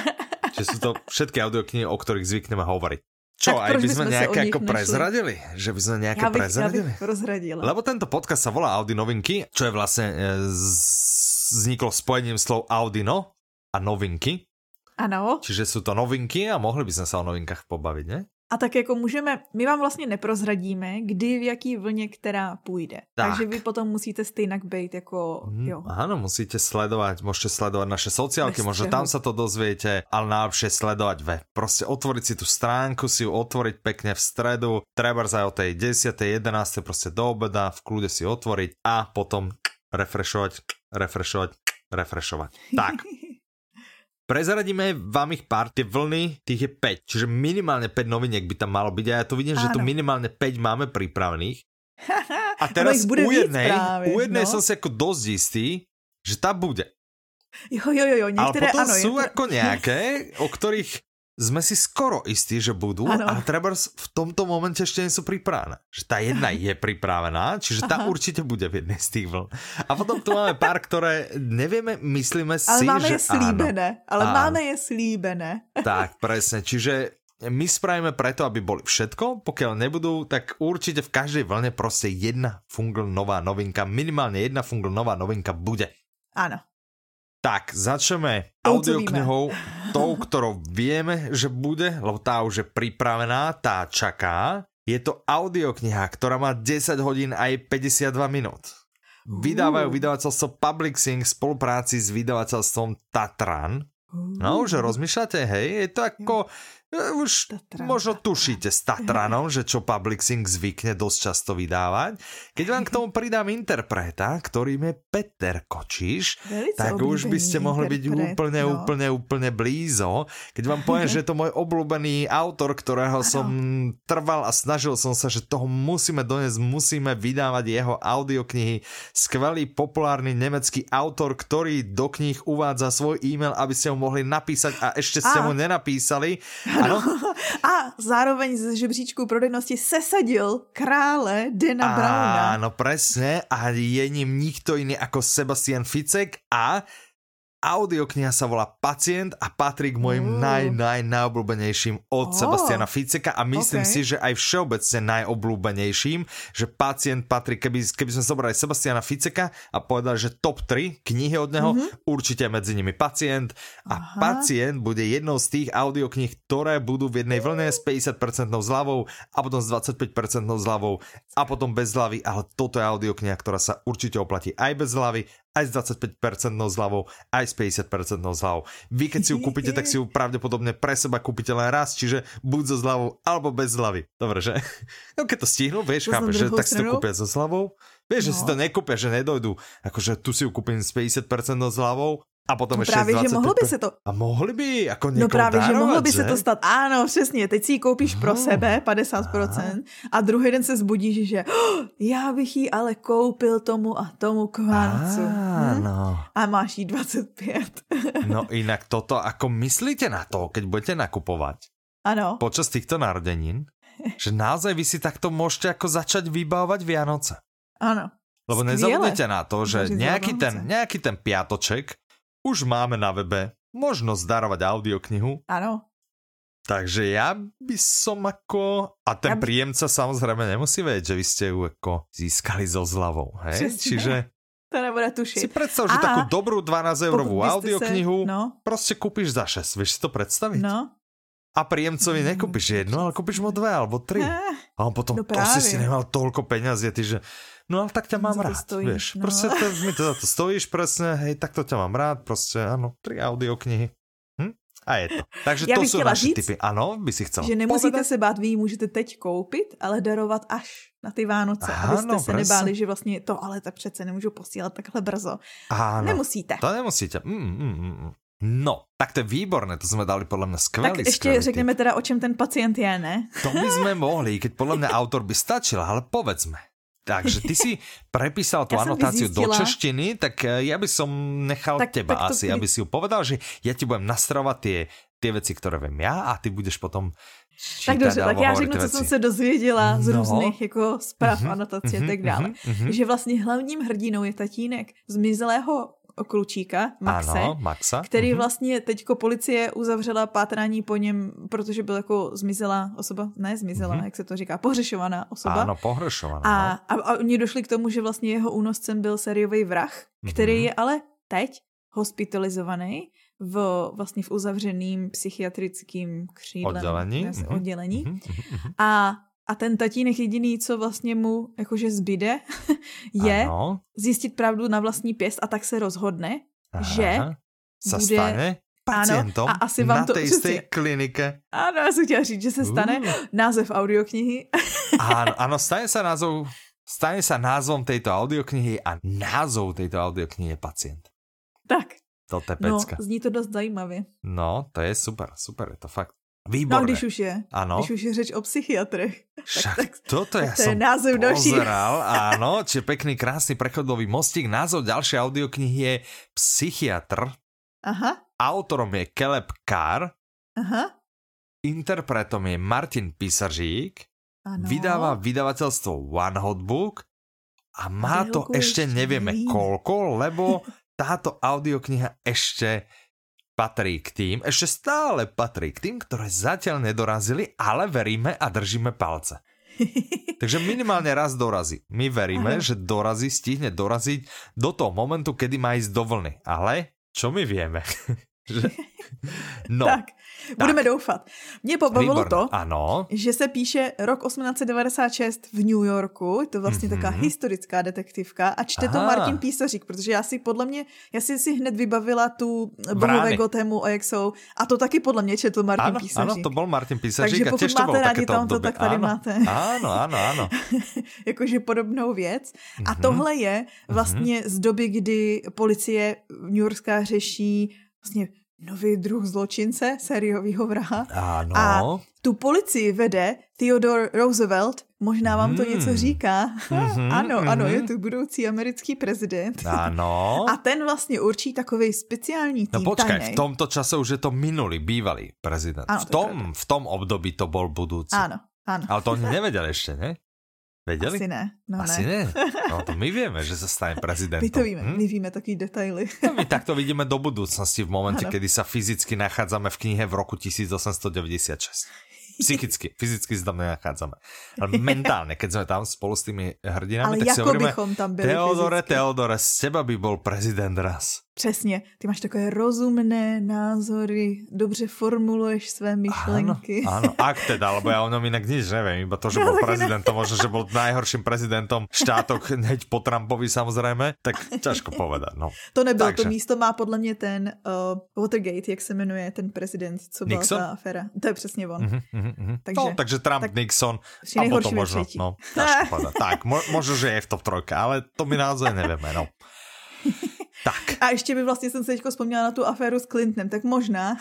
že sú to všetky audioknihy, o ktorých zvykneme hovoriť. Čo, tak, aj by sme nejaké ako nešli? prezradili? Že by sme nejaké ja bych, prezradili? Ja bych rozradila. Lebo tento podcast sa volá Audi novinky, čo je vlastne e, z, vzniklo spojením slov Audino, a novinky. Ano. Čiže jsou to novinky a mohli bychom se o novinkách pobavit, ne? A tak jako můžeme, my vám vlastně neprozradíme, kdy v jaký vlně která půjde. Tak. Takže vy potom musíte stejnak být jako, mm, jo. Áno, musíte sledovat, můžete sledovat naše sociálky, možno tam sa to dozviete, ale najlepšie sledovat ve. Prostě otvoriť si tu stránku, si ju otvoriť pekne v stredu, treba aj o tej 10. 11. prostě do obeda, v kľude si otvoriť a potom refrešovať, refrešovať, refrešovať. Tak. Prezradíme vám ich pár, tie vlny, tých je 5, čiže minimálne 5 noviniek by tam malo byť a ja tu vidím, Áno. že tu minimálne 5 máme pripravených. A teraz bude u jednej, práve, u jednej no. som si ako dosť istý, že tá bude. Jo, jo, jo, niektoré, Ale potom áno, sú to... ako nejaké, o ktorých sme si skoro istí, že budú, ano. ale treba v tomto momente ešte nie sú pripravené. Že tá jedna je pripravená, čiže tá Aha. určite bude v jednej z tých vln. A potom tu máme pár, ktoré nevieme, myslíme si, ale máme že je slíbené, áno. Ale áno. máme je slíbené. Tak, presne. Čiže my spravíme preto, aby boli všetko. Pokiaľ nebudú, tak určite v každej vlne proste jedna fungl nová novinka, minimálne jedna fungl nová novinka bude. Áno. Tak, začneme audioknihou, tou, ktorou vieme, že bude, lebo tá už je pripravená, tá čaká. Je to audiokniha, ktorá má 10 hodín aj 52 minút. Vydávajú vydavateľstvo Public Sing v spolupráci s vydavateľstvom Tatran. No, už rozmýšľate, hej, je to ako E, už Tatran, možno tušíte s Tatranom, že čo Publixing zvykne dosť často vydávať. Keď vám k tomu pridám interpreta, ktorým je Peter Kočiš, Velice tak už by ste mohli byť úplne, no. úplne, úplne blízo. Keď vám poviem, že je to môj obľúbený autor, ktorého ano. som trval a snažil som sa, že toho musíme doniesť, musíme vydávať jeho audioknihy. Skvelý, populárny nemecký autor, ktorý do kníh uvádza svoj e-mail, aby ste ho mohli napísať a ešte ste a. mu nenapísali. Ano. A zároveň z žebříčku prodejnosti sesadil krále Dena Browna. Áno, presne. A je ním nikto iný ako Sebastian Ficek a Audiokniha sa volá Pacient a patrí k mojim mm. naj, naj, najobľúbenejším od oh. Sebastiana Ficeka a myslím okay. si, že aj všeobecne najobľúbenejším, že Pacient patrí, keby, keby sme zobrali Sebastiana Ficeka a povedali, že top 3 knihy od neho, mm-hmm. určite medzi nimi Pacient a Aha. Pacient bude jednou z tých audiokníh, ktoré budú v jednej vlne s 50% zľavou a potom s 25% zľavou a potom bez zľavy, ale toto je audiokniha, ktorá sa určite oplatí aj bez zľavy, aj s 25% zľavou, aj s 50% zľavou. Vy keď si ju kúpite, tak si ju pravdepodobne pre seba kúpite len raz, čiže buď so zľavou, alebo bez zľavy. Dobre, že? No keď to stihnú, vieš, chápeš, že tak si to kúpia so zľavou. Vieš, no. že si to nekúpia, že nedojdu. Akože tu si ju kúpim s 50% zľavou a potom no ešte právě, že mohlo by se to... A mohli by jako No právě, darovat, že mohlo by že? se to stát. Áno, přesně. Teď si ji koupíš no. pro sebe 50% Aha. a druhý den se zbudíš, že oh, já bych ji ale koupil tomu a tomu k Vánocu. Hm? A máš jí 25. no inak toto, ako myslíte na to, keď budete nakupovať? Ano. Počas týchto narodenín, že naozaj vy si takto môžete ako začať vybávať Vianoce. Áno. Lebo nezabudnete na to, že nejaký ten, nejaký ten piatoček už máme na webe možnosť darovať audioknihu. Áno. Takže ja by som ako... A ten ja by... príjemca samozrejme nemusí vedieť, že vy ste ju ako získali so zľavou. Hej? Čiže... To nebude tušiť. Si predstav, že a takú dobrú 12-eurovú audioknihu sa... no. proste kúpiš za 6. Vieš si to predstaviť? No. A príjemcovi nekúpiš jednu, ale kúpiš mu dve alebo tri. A on potom, no proste si nemal toľko peňazí, ty, že no ale tak ťa mám rád, stojí, vieš. No. Proste to, mi to za to stojíš presne, hej, tak to ťa mám rád, proste, áno, tri audioknihy. Hm? A je to. Takže ja to sú naše říct, typy. Ano, by si chcela Že nemusíte povedať? se bát, vy ji můžete teď koupit, ale darovat až na ty Vánoce, ano, abyste se presne. nebáli, že vlastně to, ale tak přece nemůžu posílat takhle brzo. Áno, Nemusíte. To nemusíte. Mm, mm, mm. mm. No, tak to je výborné, to jsme dali podle mě skvělý. Tak ještě řekneme teda, o čem ten pacient je, ne? To by sme mohli, keď podle mě autor by stačil, ale povedzme. Takže ty si prepísal tú ja anotáciu do češtiny, tak eh, ja by som nechal tak, teba tak asi, aby si ju povedal, že ja ti budem nastravovať tie, tie veci, ktoré viem ja a ty budeš potom čítať, Tak dobře, tak já řeknu, co jsem se dozvěděla z no. různých jako zpráv, uh-huh, anotací uh-huh, a tak dále. Uh-huh, Že vlastně hlavním hrdinou je tatínek zmizelého klučíka, Maxe, ano, Maxa. který mm-hmm. vlastně teďko policie uzavřela pátrání po něm, protože byl jako zmizela osoba, ne zmizela, mm-hmm. jak se to říká, pohřešovaná osoba. Ano, pohřešovaná. A, no. a, a oni došli k tomu, že vlastně jeho únoscem byl sériový vrah, který mm-hmm. je ale teď hospitalizovaný v vlastně v uzavřeným psychiatrickým křídlem. Oddělení. Mm-hmm. oddělení. Mm-hmm. A a ten tatínek jediný, co vlastně mu jakože zbyde, je ano. zjistit pravdu na vlastní pěst a tak se rozhodne, Aha. že se bude... stane pacientom ano, a asi vám na to, té klinike. Ano, já jsem chtěla říct, že se stane uh. název audioknihy. ano, ano, stane se názov, stane se názvom tejto audioknihy a názov tejto audioknihy je pacient. Tak. To je pecka. No, zní to dost zajímavě. No, to je super, super, je to fakt. Výborné. No, když už je. Ano. Když už je řeč o psychiatrech. Však tak, tak, toto ja to som názov pozeral, áno, čiže pekný, krásny prechodový mostík. Názov ďalšej audioknihy je Psychiatr. Aha. Autorom je Keleb Kár. Aha. Interpretom je Martin Pisařík. Ano. Vydáva vydavateľstvo One Hot Book. A má to ešte nevieme koľko, lebo táto audiokniha ešte patrí k tým, ešte stále patrí k tým, ktoré zatiaľ nedorazili, ale veríme a držíme palce. Takže minimálne raz dorazí. My veríme, Aha. že dorazí, stihne doraziť do toho momentu, kedy má ísť do vlny. Ale čo my vieme? že... No, tak. Budeme doufat. Mě pobavilo Výborné. to, Ano. že se píše rok 1896 v New Yorku, je to vlastně mm-hmm. taková historická detektivka a čte to Aha. Martin Písařík, protože já si podle mě, já si si hned vybavila tu bohové. Gothemu a jak jsou a to taky podle mě četl Martin Áno, Písařík. áno, to bol Martin Písařík Takže a pokud to máte rádi tamto, obdobie. tak tady áno, máte. Áno, áno, áno. jakože podobnou věc. A Mhm. tohle je vlastně z doby, kdy policie New Yorkská řeší vlastně nový druh zločince, sériového vraha. Áno. A tu policii vede Theodore Roosevelt, možná vám to Hmm. něco říká. Mhm, ano, ano, mhm. je to budoucí americký prezident. Áno. A ten vlastně určí takový speciální No tým počkaj, tajnej. v tomto čase už je to minulý, bývalý prezident. Áno, v, to tom, v tom období to bol budúci. Áno, áno. Ale to oni nevedeli ešte, ne? Vedeli? Asi ne. No Asi ne. ne. No to my vieme, že sa stane prezidentom. My to víme, Hm? my víme taký detaily. No, my takto vidíme do budúcnosti v momente, Áno. kedy sa fyzicky nachádzame v knihe v roku 1896. Psychicky, fyzicky sa tam nenachádzame. Ale mentálne, keď sme tam spolu s tými hrdinami, Ale tak si hovoríme, tam Teodore, fyzicky. Teodore, z teba by bol prezident raz. Přesně, ty máš takové rozumné názory, dobře formuluješ své myšlenky. Áno, áno, ak teda, lebo ja o ňom inak nič neviem, iba to, že bol prezidentom, možno, že bol najhorším prezidentom štátok hneď po Trumpovi samozrejme, tak ťažko povedať, no. To nebyl, Takže. to místo má podle mě ten uh, Watergate, jak se jmenuje ten prezident, co byla Nixon? ta aféra. To je přesně on. Uh-huh, uh-huh, uh-huh. Takže- no, takže Trump, tak- Nixon a potom možno, třetí. no, ťažko povedať. Tak, mo- možno, že je v top trojke, ale to my naozaj nevieme, no. Tak, A ještě by vlastně jsem se teďko vzpomněla na tu aféru s Clintonem, tak možná.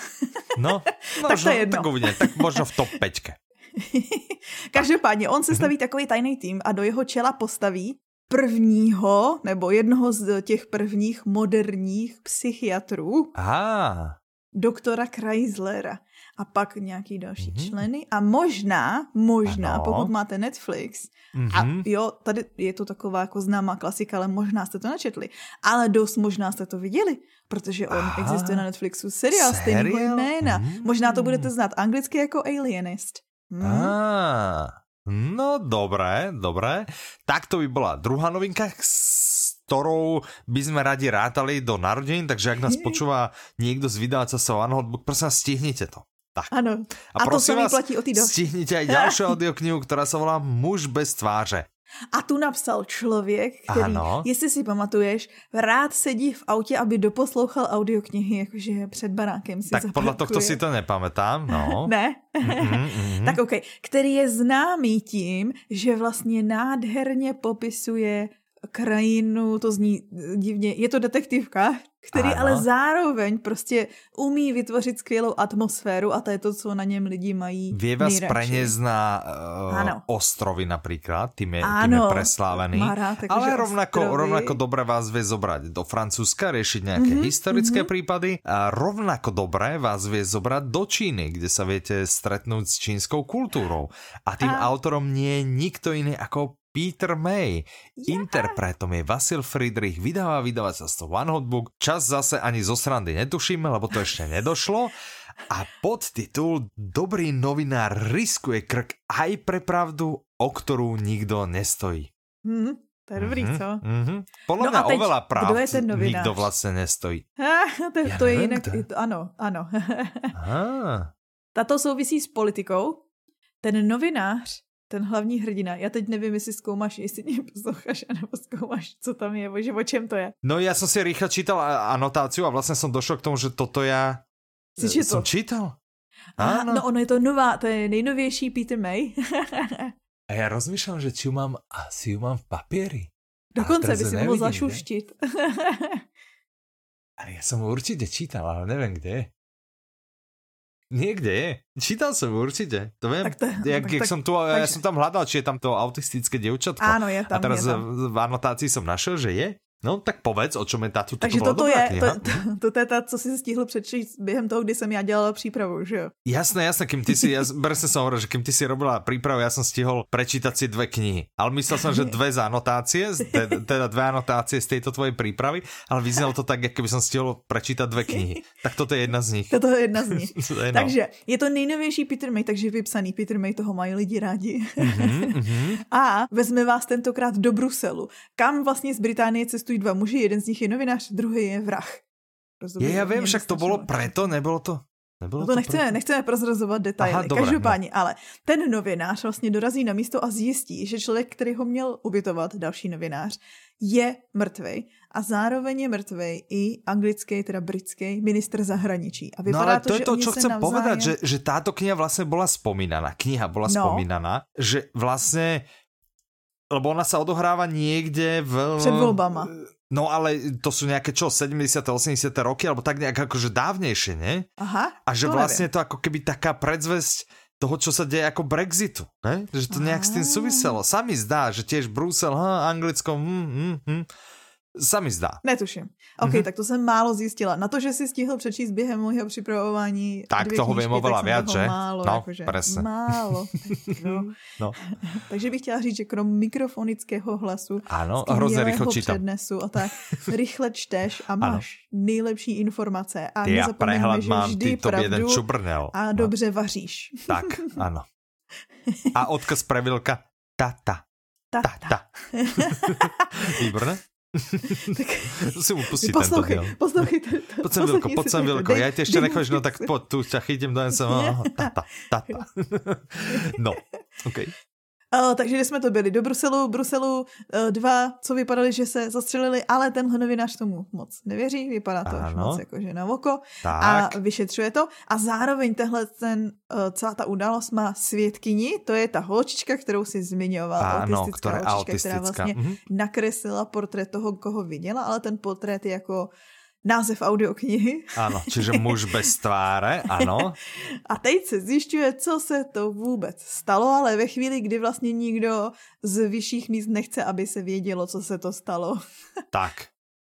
no, Tak to možno, je jedno. tak uvidíme, tak možno v top 5. Každopádně, on Mhm. se staví takový tajný tým a do jeho čela postaví prvního, nebo jednoho z těch prvních moderních psychiatrů, Á, doktora Chryslera a pak nějaký další Mhm. mm-hmm. členy a možná, možná, Ano. pokud máte Netflix, mhm. a jo, tady je to taková jako známá klasika, ale možná jste to nečetli, ale dost možná jste to viděli, protože on Aha. existuje na Netflixu seriál stejného jména. Mm. Možná to budete znát anglicky jako Alienist. Mm. Á, no dobré, dobré. Tak to by bola druhá novinka, ktorou by sme radi rátali do narodenín, takže ak nás počúva niekto z vydávateľstva sa One Hotbook, prosím vás, stihnite to. Tak. Ano. A, A to samý vás, platí o další. stihnite aj ďalšiu audioknihu, ktorá sa volá Muž bez tváře. A tu napsal člověk, který, Ano. jestli si pamatuješ, rád sedí v autě, aby doposlouchal audioknihy, jakože před barákem si Tak podľa tohto zaparkuje. si to nepamätám, no. Ne? Mhm, mhm. Tak OK. Který je známý tím, že vlastně nádherně popisuje krajinu, to zní divně, je to detektivka, který Ano. ale zároveň prostě umí vytvořit skvělou atmosféru a to je to, co na něm lidi mají Vie vás preniesť na uh, ostrovy napríklad, tým je, tým je preslávený. akože Ale rovnako, ostrovy. rovnako dobre vás vie zobrať do Francúzska, riešiť nejaké Mhm, historické prípady a rovnako dobre vás vie zobrať do Číny, kde sa viete stretnúť s čínskou kultúrou. A tým A- autorom nie je nikto iný ako Peter May. Interpretom je Vasil Friedrich, vydáva vydavateľstvo One Hotbook. Čas zase ani zo srandy netušíme, lebo to ešte nedošlo. A podtitul Dobrý novinár riskuje krk aj pre pravdu, o ktorú nikto nestojí. Hm, to je dobrý, Mhm, co? mhm. Podľa No mňa oveľa kdo pravd je ten novinář? nikto vlastne nestojí. Ah, to, Já to je nevím, jinak, kdo. je to, ano, ano. Á, Tato souvisí s politikou. Ten novinář, ten hlavní hrdina, já teď nevím, jestli zkoumáš, jestli mě posloucháš, anebo zkoumáš, co tam je, že o čem to je. No ja som si rýchlo čítal a- anotáciu a vlastne som došiel k tomu, že toto ja Si e, som četl? čítal. Aha, Áno. no ono je to nová, to je nejnovější Peter May. A ja rozmýšľam, že či ju mám, asi ju mám v papieri. Dokonce by si mohl zašuštit. A ja som ju určite čítal, ale neviem kde. Niekde je. Čítal som určite. To viem. Tak to- jak, tak- jak tak- som tu, ja takže- som tam hľadal, či je tam to autistické dievčatko. Áno, je A tam, teraz je tam. v anotácii som našiel, že je. No tak povedz, o čom je táto. Takže bola toto je, to, kniha. to, to je ta, co si stihl přečíst během toho, kdy jsem já dělala přípravu, že jo? Jasné, jasné, kým ty si, ja presne som hovoril, že kým ty si robila prípravu, ja som stihol prečítať si dve knihy. Ale myslel som, že dve z anotácie, teda dve anotácie z tejto tvojej prípravy, ale vyznelo to tak, ako keby som stihol prečítať dve knihy. Tak toto je jedna z nich. Toto je jedna z nich. To je no. Takže je to nejnovější Peter May, takže vypsaný Peter May, toho mají lidi rádi. Mhm, mhm. A vezme vás tentokrát do Bruselu, kam vlastně z Británie cestují dva muži, jeden z nich je novinář, druhý je vrah. Je, ja viem, však to bolo preto, nebolo to? Nebylo No to nechceme, preto? nechceme prozrazovat detaily. Aha, dobré, Každopádně, ale ten novinář vlastně dorazí na místo a zjistí, že člověk, který ho měl ubytovat, další novinář, je mrtvej a zároveň je mrtvej i anglický, teda britský minister zahraničí. A No vypadá ale to je že to, čo chcem navzájem... povedať, že, že táto kniha vlastne bola spomínaná. Kniha bola No. spomínaná, že vlastne lebo ona sa odohráva niekde v... Před voľbama. No ale to sú nejaké čo, 70. 80. roky, alebo tak nejak akože dávnejšie, nie? Aha, A že vlastne neviem. to ako keby taká predzvesť toho, čo sa deje ako Brexitu. Ne? Že to nejak s tým súviselo. Sami zdá, že tiež Brusel, ha, Anglicko, hm, hm, hm. Sami zdá. Netuším. OK, Mhm. tak to jsem málo zjistila. Na to, že si stihl přečíst během mojho připravování Tak dvě toho knížky, oveľa tak jsem viac, že? Málo, No, jakože, presne. Málo. No. No. Takže bych chtěla říct, že krom mikrofonického hlasu hrozne rýchlo čítam. přednesu a tak rychle čteš a máš nejlepší informace a Ja nezapomeňme, prehľad že mám, vždy ty to jeden čubrnel. a No. dobře vaříš. Tak, áno. A odkaz pre Vilka. Tata. Ta, ta. Tata. Výborné. Tak, Si mu pustí tento poslouchej, diel. poslouchej. To, to, Poď sem, Vilko, poď sem, Vilko. Ja ti ešte nechoď, no tak poď, tu ťa chytím, dojem sem. Tata, tata. No, okej. Uh, takže kde jsme to byli? Do Bruselu, Bruselu uh, dva, co vypadali, že se zastřelili, ale tenhle novinář tomu moc nevěří, vypadá to až Ano. moc jakože na oko a Tak, vyšetřuje to. A zároveň tehle ten, uh, celá ta událost má světkyni, to je ta holčička, kterou si zmiňoval, áno, autistická holčička, která autistická. vlastně Mhm. nakreslila portrét toho, koho viděla, ale ten portrét je jako název audioknihy. Áno, čiže muž bez tváre, áno. A teď se zjišťuje, co se to vůbec stalo, ale ve chvíli, kdy vlastně nikdo z vyšších míst nechce, aby se vědělo, co se to stalo. Tak,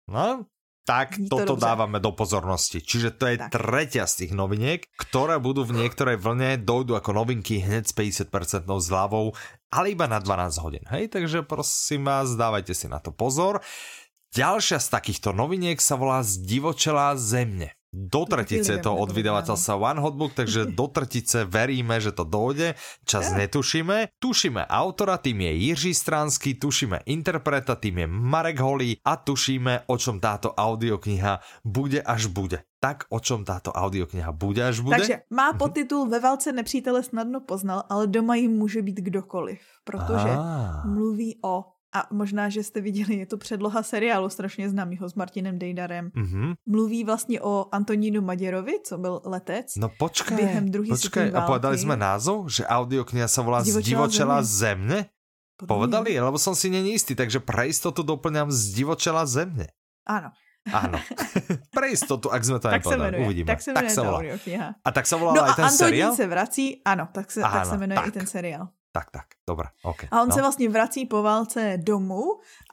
no, tak to toto dobře. dávame do pozornosti. Čiže to je Tak. tretia z tých noviniek, ktoré budú v niektorej vlne, dojdú ako novinky hneď s 50% zľavou, ale iba na 12 hodín. Hej, takže prosím vás, dávajte si na to pozor. Ďalšia z takýchto noviniek sa volá Zdivočelá zemne. Do tretice je to od vydavateľstva One Hotbook, takže do tretice veríme, že to dojde. Čas netušíme. Tušíme autora, tým je Jiří Stránsky, tušíme interpreta, tým je Marek Holý a tušíme, o čom táto audiokniha bude až bude. Tak o čom táto audiokniha bude až bude? Takže má podtitul Ve válce nepřítele snadno poznal, ale doma jim může být kdokoliv, protože Á. mluví o a možná, že jste viděli, je to předloha seriálu strašně známýho s Martinem Dejdarem. Mhm. Mluví vlastně o Antonínu Maděrovi, co byl letec. No počkaj, Během druhé počkaj, světové a povedali války. sme názov, že audiokniha sa volá Zdivočela zemne? Podle Povedali? Lebo som si není istý, takže pre istotu doplňam Zdivočela zemne. Ano, Áno. pre istotu, ak sme to tak se nepovedali. jmenuje. Uvidíme. Tak se jmenuje ta volá. audiokniha. A tak sa volal No aj a ten Antonín seriál? se vrací, ano, tak se, tak Áno, se jmenuje tak. i ten seriál. Tak, tak, dobre, ok. A on no. se vlastně vrací po válce domů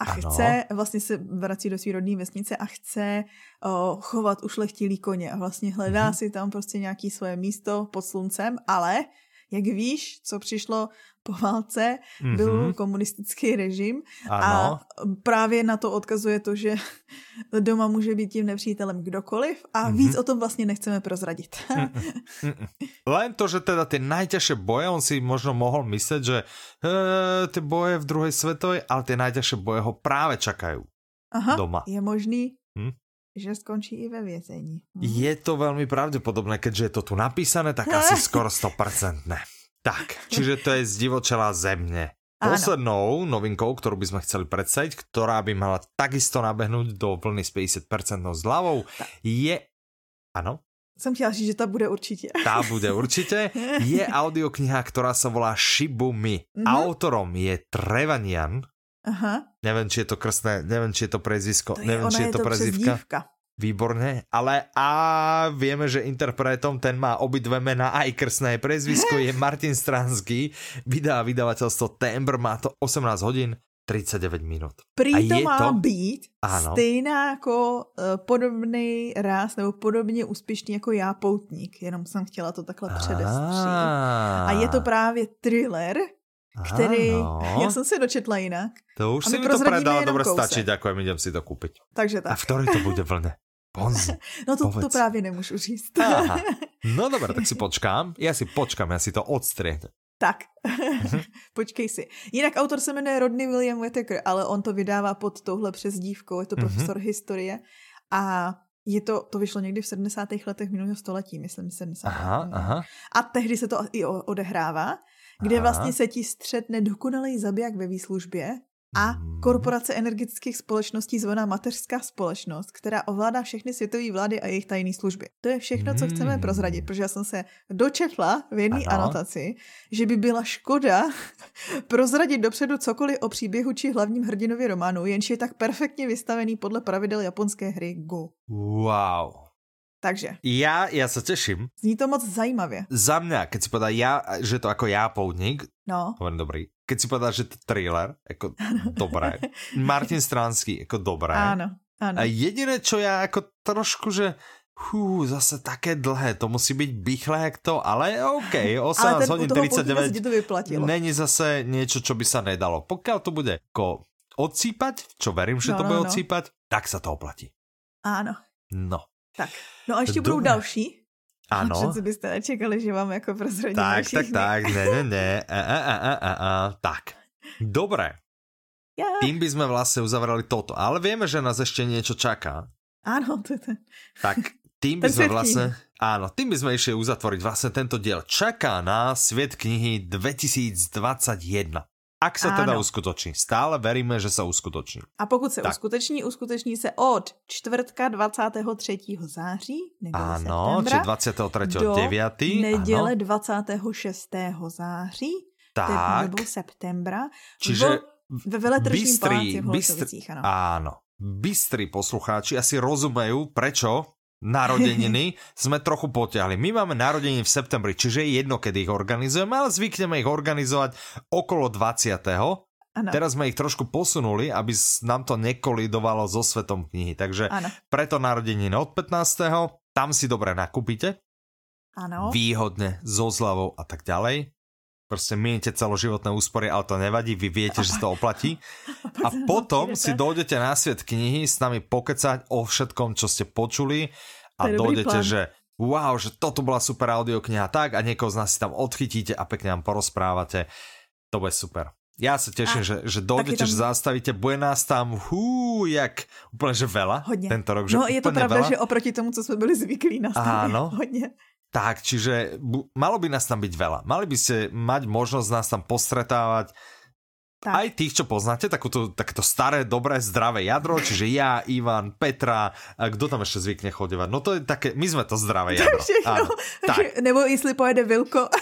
a Ano. chce, vlastně se vrací do své rodné vesnice a chce o, chovat ušlechtilý koně a vlastně hledá Mhm. si tam prostě nějaký svoje místo pod sluncem, ale jak víš, co přišlo po válce, Mhm. byl komunistický režim Áno. a právě na to odkazuje to, že doma může být tím nepřítelem kdokoliv a Mhm. víc o tom vlastně nechceme prozradit. Mm-mm. Len to, že teda tie najťažšie boje, on si možno mohol mysleť, že e, tie boje v druhej svetovej, ale tie najťažšie boje ho práve čakajú. Aha, Doma. je možný, Hm? že skončí i ve vězení. Hm? Je to veľmi pravdepodobné, keďže je to tu napísané, tak asi skoro 100%. Tak, čiže to je zdivočelá zemne. Áno. Poslednou novinkou, ktorú by sme chceli predstaviť, ktorá by mala takisto nabehnúť do vlny s 50% zľavou, je... Áno, Jsem chtěla říct, že ta bude určitě. tá bude určite. Je audiokniha, ktorá sa volá Shibumi. Mhm. Autorom je Trevanian. Aha, Neviem, či je to krstné, neviem, či je to prezvisko, to je, neviem, či je je to to prezivka. Výborne, ale a vieme, že interpretom ten má obidve mená, aj krstné prezvisko je Martin Stransky, vydá vydavateľstvo Tembr, má to 18 hodín 39 minút. Prý A to je má to- být Ano. stejná jako uh, podobný ráz nebo podobně úspěšný jako já poutník, jenom jsem chtěla to takhle předestřít. A je to právě thriller, který Áno. já jsem si dočetla jinak, To už a si mi to predala, dobre stačí, ďakujem, idem si to kúpiť. takže A tak. v ktorej to bude vlne? Ponzi. No to, to povedz. právě nemůžu říct. Aha. No dobre, tak si počkám. Ja si počkám, ja si to odstriehnem. Tak, Mhm. počkej si. Jinak autor se jmenuje Rodney William Whittaker, ale on to vydává pod touhle přezdívkou, je to Mhm. profesor historie a je to, to vyšlo někdy v 70. letech minulého století, myslím, 70. Aha, aha. A tehdy se to i odehrává, kde aha. vlastně se ti střed nedokonalý zabiják ve výslužbě a korporace energetických společností zvaná mateřská společnost, která ovládá všechny světové vlády a jejich tajné služby. To je všechno, co chceme hmm. prozradit, protože já jsem se dočetla v jedné anotaci, že by byla škoda prozradit dopředu cokoliv o příběhu či hlavním hrdinovi románu, jenž je tak perfektně vystavený podle pravidel japonské hry Go. Wow. Takže. Ja, ja sa teším. Zní to moc zajímavě. Za mňa, keď si povedal ja, že to ako ja poudník, no. hovorím dobrý. Keď si povedal, že to thriller, ako dobré. Martin Stransky, ako dobré. Áno, áno. A jediné, čo ja ako trošku, že Hú, zase také dlhé, to musí byť bychlé jak to, ale OK, 18 hodín 39 to není zase niečo, čo by sa nedalo. Pokiaľ to bude ako odsýpať, čo verím, že no, to no, bude no. odsýpať, tak sa to oplatí. Áno. No. Tak, no a ještě Dobre. budou další. Ano. Přece byste nečekali, že vám jako prozradím Tak, tak, tak, ne, ne, ne, a, a, a, a, a, tak. Dobre. Ja. Tým by sme vlastne uzavrali toto, ale vieme, že nás ešte niečo čaká. Áno, to je ten. Tak tým by sme vlastne, áno, tým by sme išli uzatvoriť vlastne tento diel. Čaká nás Sviet knihy 2021. Ak sa teda uskutoční. Stále veríme, že sa uskutoční. A pokud se tak. uskuteční, uskuteční se od čtvrtka 23. září, Ano, či 23. do 9. neděle ano. 26. září, tak. nebo septembra. Čiže ve veletržním paláci v bystri, áno. áno. Bystri poslucháči asi rozumejú, prečo narodeniny sme trochu potiahli. My máme narodeniny v septembri, čiže je jedno, kedy ich organizujeme, ale zvykneme ich organizovať okolo 20. Ano. Teraz sme ich trošku posunuli, aby nám to nekolidovalo so svetom knihy. Takže ano. preto narodeniny od 15. Tam si dobre nakúpite. Ano. Výhodne, so zľavou a tak ďalej. Proste mienite celoživotné úspory, ale to nevadí, vy viete, že to oplatí. A potom si dojdete na svet knihy s nami pokecať o všetkom, čo ste počuli a dojdete, že wow, že toto bola super audiokniha tak a niekoho z nás si tam odchytíte a pekne nám porozprávate. To bude super. Ja sa teším, a, že, že dojdete, tam... že zastavíte, bude nás tam hú, jak úplne, že veľa hodně. tento rok. Že no je to pravda, veľa. že oproti tomu, co jsme byli zvyklí na Áno. hodně. Tak, čiže malo by nás tam byť veľa. Mali by ste mať možnosť nás tam postretávať. Tak. Aj tých, čo poznáte, takúto, takéto staré, dobré, zdravé jadro, čiže ja, Ivan, Petra, a kto tam ešte zvykne chodevať? No to je také, my sme to zdravé jadro. Áno. Tak. Nebo jestli pojede Vilko.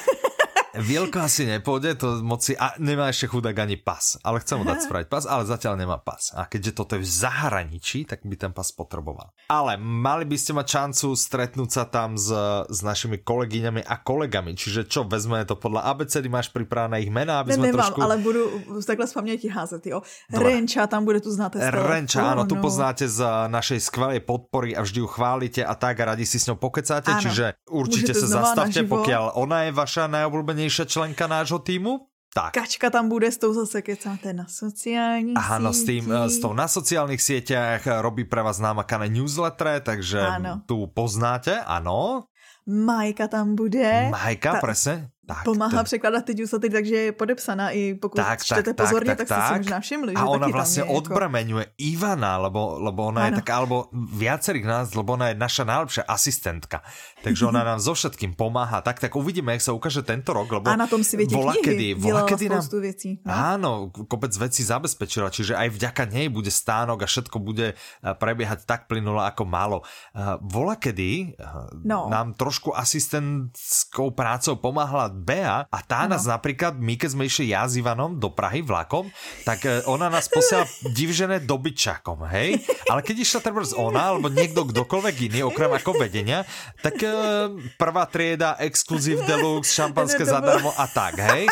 Vielko asi nepôjde, to moci, a nemá ešte chudák ani pas, ale chcem mu dať spraviť pas, ale zatiaľ nemá pas. A keďže toto je v zahraničí, tak by ten pas potreboval. Ale mali by ste mať šancu stretnúť sa tam s, s našimi kolegyňami a kolegami, čiže čo, vezme to podľa abecedy, máš pripravené ich mená, aby ne, sme nemám, trošku... ale budu takhle z paměti házet, jo. Dobre. Renča, tam bude, tu znáte z Renča, áno, tu no. poznáte z našej skvelej podpory a vždy ju chválite a tak a radi si s ňou pokecáte, áno. čiže určite Môžete sa zastavte, pokiaľ ona je vaša najobľúbenejšia najsilnejšia členka nášho týmu. Tak. Kačka tam bude, s tou zase kecáte na sociálnych Áno, s, tým, s tou na sociálnych sieťach robí pre vás námakané newsletter, takže áno. tu poznáte, áno. Majka tam bude. Majka, Ta, presne. Tak, pomáhá ten... překládat ty newslettery, takže je podepsaná i pokud tak, čtete tak, pozorně, tak, tak, tak, tak si možná všimli. A ona taky vlastne odbrameňuje ako... Ivana, lebo, lebo ona ano. je taká, alebo viacerých nás, lebo ona je naša najlepšia asistentka. Takže ona nám so všetkým pomáha. Tak, tak uvidíme, jak sa ukáže tento rok, lebo a na tom si viete vola, kedy, vola, kedy nám, vecí. No? Áno, kopec vecí zabezpečila, čiže aj vďaka nej bude stánok a všetko bude eh, prebiehať tak plynulo, ako malo. Uh, vola kedy uh, no. nám trošku asistentskou prácou pomáhala Bea a tá no. nás napríklad, my keď sme išli ja s Ivanom do Prahy vlakom, tak e, ona nás posiela divžené dobyčakom, hej? Ale keď išla treba ona, alebo niekto kdokoľvek iný, okrem ako vedenia, tak e, prvá trieda, exkluzív deluxe, šampanské zadarmo a tak, hej?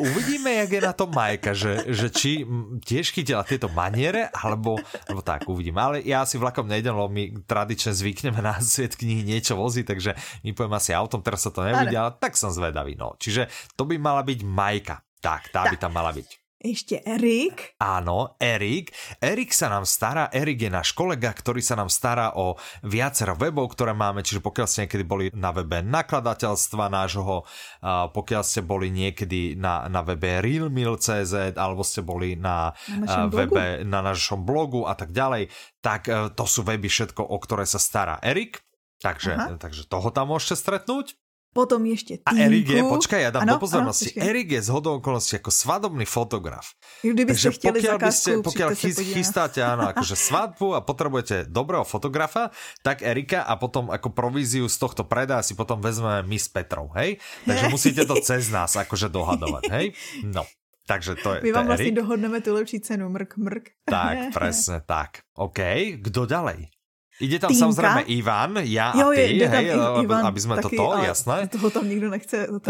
Uvidíme, jak je na to Majka, že, že či tiež chytila tieto maniere, alebo, alebo tak, uvidíme. Ale ja si vlakom nejdem, lebo my tradične zvykneme na svet knihy niečo voziť, takže my poviem asi autom, teraz sa to nebude, ale tak som zvedavý. No. Čiže to by mala byť Majka. Tak, tá tak. by tam mala byť. Ešte Erik. Áno, Erik. Erik sa nám stará, Erik je náš kolega, ktorý sa nám stará o viacero webov, ktoré máme, čiže pokiaľ ste niekedy boli na webe nakladateľstva nášho, pokiaľ ste boli niekedy na, na webe realmeal.cz alebo ste boli na, na webe, blogu? na našom blogu a tak ďalej, tak e, to sú weby všetko, o ktoré sa stará Erik. Takže, takže toho tam môžete stretnúť. Potom ešte Tinku. A Erik je, počkaj, ja dám ano, do pozornosti. Ano, Erik je z hodou okolností ako svadobný fotograf. Kdyby Takže ste pokiaľ, by ste, pokiaľ chys, chystáte áno, akože svadbu a potrebujete dobrého fotografa, tak Erika a potom ako províziu z tohto predá si potom vezmeme my s Petrou, hej? Takže musíte to cez nás akože dohadovať, hej? No. Takže to je My vám vlastne dohodneme tu lepší cenu, mrk, mrk. Tak, presne tak. OK, kto ďalej? Ide tam Týnka? samozrejme Ivan, ja jo, a ty, je, hej, Ivan, aby sme taky, toto, jasné. Toho tam nikto nechce to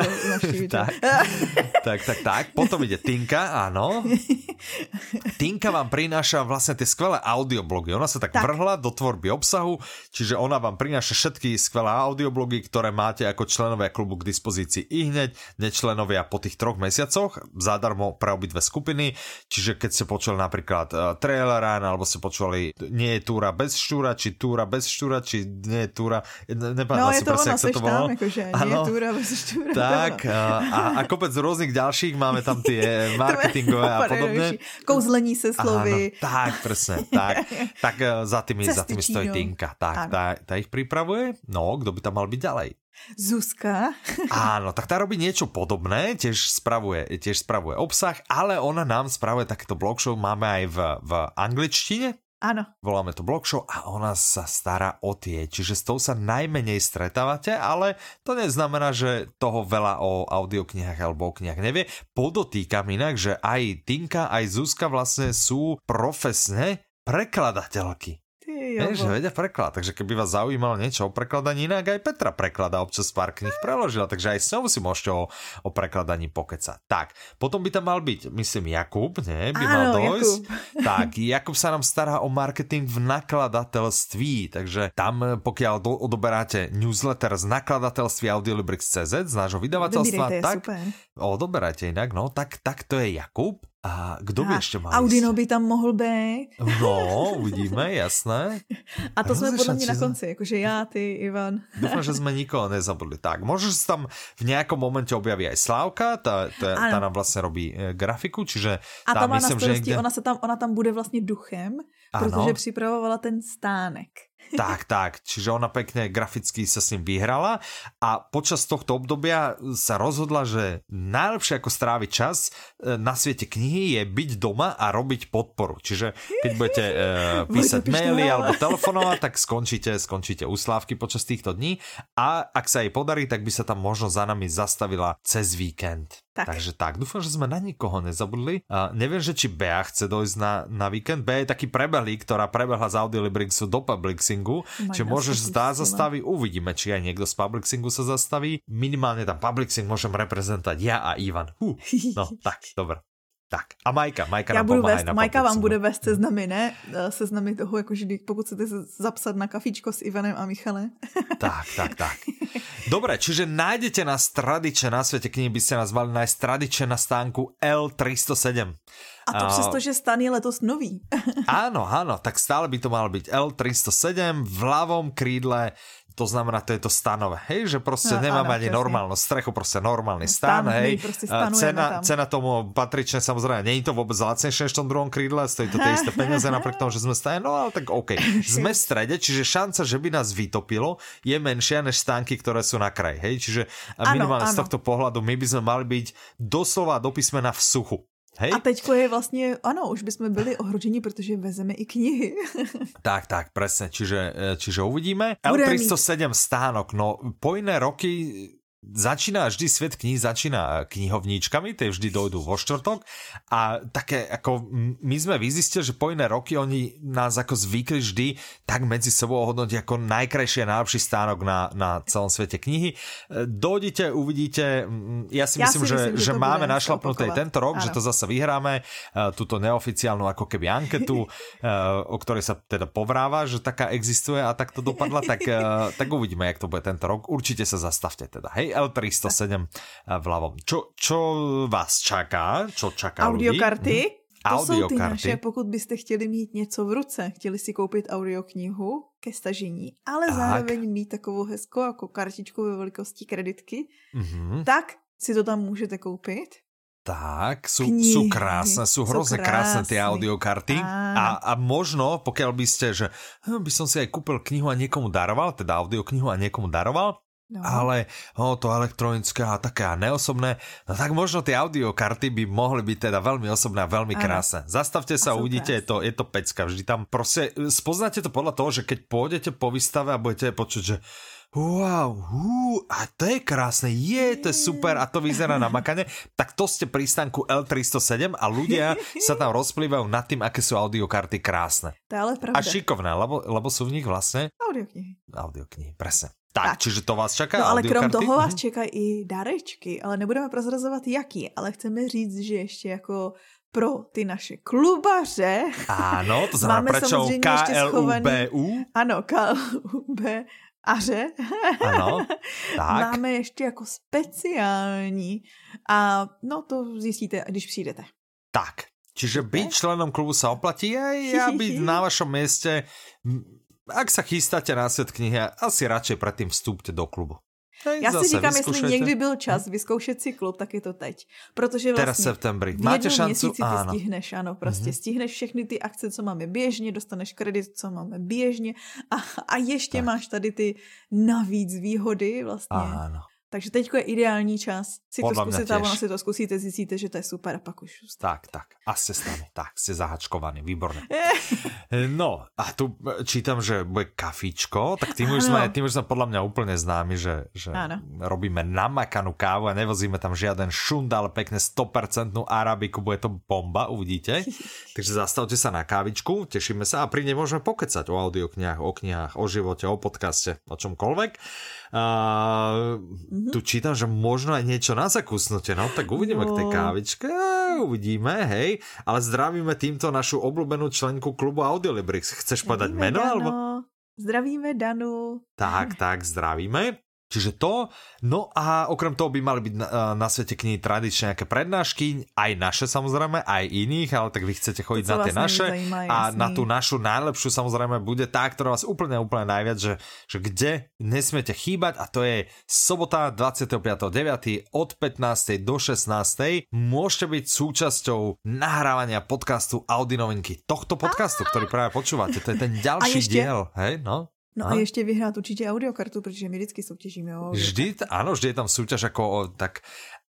tak, tak, tak, tak. Potom ide Tinka, áno. Tinka vám prináša vlastne tie skvelé audioblogy. Ona sa tak, tak vrhla do tvorby obsahu, čiže ona vám prináša všetky skvelé audioblogy, ktoré máte ako členovia klubu k dispozícii i hneď, nečlenovia po tých troch mesiacoch, zadarmo pre obidve skupiny. Čiže keď ste počuli napríklad uh, trailer alebo ste počuli Nie je túra bez štúra, či túra bez štúra, či nie je túra, nepamätám no, si presne, ako to bolo. Akože, nie je túra bez štúra. Tak, a, a kopec rôznych ďalších, máme tam tie marketingové a podobne. Kouzlení se slovy. Áno, tak, presne, tak. Tak e, za tými, za tými stojí Tinka. Tak, tá, tá ich pripravuje. No, kto by tam mal byť ďalej? Zuzka. Áno, tak tá robí niečo podobné, tiež spravuje, tiež spravuje obsah, ale ona nám spravuje takéto blog show, máme aj v, v angličtine, Áno. Voláme to blog a ona sa stará o tie, čiže s tou sa najmenej stretávate, ale to neznamená, že toho veľa o audioknihách alebo o knihách nevie. Podotýkam inak, že aj Tinka, aj Zuzka vlastne sú profesne prekladateľky. Že vedia preklad, takže keby vás zaujímalo niečo o prekladaní, inak aj Petra preklada občas pár knih preložila, takže aj s ňou si môžete o, o prekladaní pokecať. Tak, potom by tam mal byť, myslím, Jakub, nie? By Áno, mal dojsť. Jakub. Tak, Jakub sa nám stará o marketing v nakladateľství, takže tam, pokiaľ do, odoberáte newsletter z nakladateľství Audiolibrix.cz, z nášho vydavateľstva, tak super. odoberajte inak, no, tak, tak to je Jakub. A kdo by ještě mal Audino by tam mohl být. No, uvidíme, jasné. A to jsme podle mě na konci, jakože já, ty, Ivan. Dúfam, že jsme nikoho nezabudli. Tak, možno, že tam v nějakom momente objaví aj Slávka, tá, tá, tá nám vlastně robí e, grafiku, čiže a tam má myslím, na starosti, že někde... ona, se tam, ona tam bude vlastně duchem, ano. protože připravovala ten stánek. Tak, tak. Čiže ona pekne graficky sa s ním vyhrala a počas tohto obdobia sa rozhodla, že najlepšie ako stráviť čas e, na svete knihy je byť doma a robiť podporu. Čiže keď budete uh, písať maily alebo telefonovať, tak skončíte, skončíte u Slávky počas týchto dní a ak sa jej podarí, tak by sa tam možno za nami zastavila cez víkend. Tak. Takže tak, dúfam, že sme na nikoho nezabudli. Uh, neviem, že či Bea chce dojsť na, na víkend. Bea je taký prebehlý, ktorá prebehla z Audiolibrixu do Publixingu, oh či môžeš zdá zastaví. Uvidíme, či aj niekto z Publixingu sa zastaví. Minimálne tam Publixing môžem reprezentovať ja a Ivan. Huh. No, tak, dobre. Tak a Majka, Majka Já nám budu vést, na Majka vám bude vést seznamy, ne? Eh, seznamy toho, jakože pokud chcete zapsat na kafičko s Ivanem a Michale. Tak, tak, tak. Dobre, čiže nájdete nás tradične na svete knihy, by ste nás mali nájsť tradične na stánku L307. A to přesto, že stan je letos nový. áno, áno, tak stále by to malo byť L307 v ľavom krídle to znamená, to je to stanové, hej, že proste no, nemáme áno, ani presne. normálnu strechu, proste normálny stan, stan hej. Cena, cena tomu patrične, samozrejme, nie je to vôbec lacnejšie než v tom druhom krídle, stojí to tie isté peniaze, napriek tomu, že sme stane, no ale tak OK. Sme v strede, čiže šanca, že by nás vytopilo, je menšia než stánky, ktoré sú na kraji, hej, čiže minimálne z tohto pohľadu my by sme mali byť doslova do písmena v suchu. Hej? A teďko je vlastně, ano, už bychom byli ohroženi, protože vezeme i knihy. tak, tak, presne, čiže, e, čiže uvidíme. L307 stánok, no po iné roky začína vždy svet kníh, začína knihovníčkami, tie vždy dojdú vo štvrtok a také ako my sme vyzistili, že po iné roky oni nás ako zvykli vždy tak medzi sebou hodnotiť ako najkrajší a najlepší stánok na, na celom svete knihy. Dojdite, uvidíte, ja si ja myslím, si že, myslím, že, že máme našlapnuté tento rok, Áno. že to zase vyhráme, e, túto neoficiálnu ako keby anketu, e, o ktorej sa teda povráva, že taká existuje a tak to dopadla, tak, e, tak uvidíme, jak to bude tento rok. Určite sa zastavte teda, hej? L307 vľavom. Čo, čo vás čaká? Čo čaká Audiokarty? ľudí? Hm? To Audiokarty. jsou ty naše, pokud byste chtěli mít něco v ruce, chtěli si koupit audioknihu ke stažení, ale Tak. zároveň mít takovou hezkou jako kartičku ve velikosti kreditky, Mhm. tak si to tam můžete koupit. Tak, sú, Knihy. sú krásne, sú Sú hrozne krásne tie audiokarty a, a možno, pokiaľ by ste, že hm, by som si aj kúpil knihu a niekomu daroval, teda audioknihu a niekomu daroval, No. ale o, to elektronické a také a neosobné, no tak možno tie audiokarty by mohli byť teda veľmi osobné a veľmi krásne. Zastavte sa, A uvidíte, je to, je to pecka. Vždy tam proste, spoznáte to podľa toho, že keď pôjdete po výstave a budete počuť, že Wow, hú, a to je krásne, je, to je super a to vyzerá na makane, tak to ste pri stánku L307 a ľudia sa tam rozplývajú nad tým, aké sú audiokarty krásne. To je ale A pravda. šikovné, lebo, lebo sú v nich vlastne Audioknihy. audioknihy, presne. Tak, Tak. čiže to vás čaká? No ale krom toho vás Mhm. čekají i dárečky, ale nebudeme prozrazovat jaký, ale chceme říct, že ještě jako pro ty naše klubaře, Áno, to znamená Máme prečo samozřejmě ještě schovaný- KLUBU? ano, KLB aře, Áno, tak. máme ještě jako speciální a no to zjistíte, když přijdete. Tak, čiže byť členom klubu sa oplatí aj ja byť na vašom mieste. Ak sa chystáte na svet knihy, asi radšej predtým vstúpte do klubu. Hej, Já si říkám, jestli někdy byl čas vyzkoušet si klub, tak je to teď. Protože Teraz vlastně septembri. v Máte šancu? ty Áno. stihneš, ano, prostě Mhm. stihneš všechny ty akce, co máme běžně, dostaneš kredit, co máme běžně a, a ještě Tak. máš tady ty navíc výhody vlastně. Áno. Takže teďko je ideální čas si Podľa to mňa zkusit a tiež. ono si to zkusíte, zjistíte, že to je super a pak už Tak, tak. A ste s nami. Tak, ste zahačkovaní. Výborné. No, a tu e, čítam, že bude kafičko, tak tým už, sme, tým už sme podľa mňa úplne známi, že, že robíme namakanú kávu a nevozíme tam žiaden šund, ale pekne 100% arabiku, bude to bomba, uvidíte. Takže zastavte sa na kávičku, tešíme sa a pri nej môžeme pokecať o audioknihách, o knihách, o živote, o podcaste, o čomkoľvek. A, Mhm. Tu čítam, že možno aj niečo na zakusnutie, no tak uvidíme k tej Jo. kávičke, uvidíme, hej, ale zdravíme týmto našu obľúbenú členku klubu Audiolibrix. Chceš Zdravíme meno? Dano, Alebo... Zdravíme Danu. Tak, tak, zdravíme. Čiže to, no a okrem toho by mali byť na, na svete knihy tradične nejaké prednášky, aj naše samozrejme, aj iných, ale tak vy chcete chodiť To, na tie vás naše nezajímá, a jasný. na tú našu najlepšiu samozrejme bude tá, ktorá vás úplne, úplne najviac, že, že kde nesmiete chýbať a to je sobota 25.9. od 15. do 16. Môžete byť súčasťou nahrávania podcastu Audi novinky tohto podcastu, ktorý práve počúvate. To je ten ďalší diel, hej, no. No A? a ještě vyhrát určitě audiokartu, protože my vždycky soutěžíme o Vždy, áno, vždy je tam súťaž ako o, tak,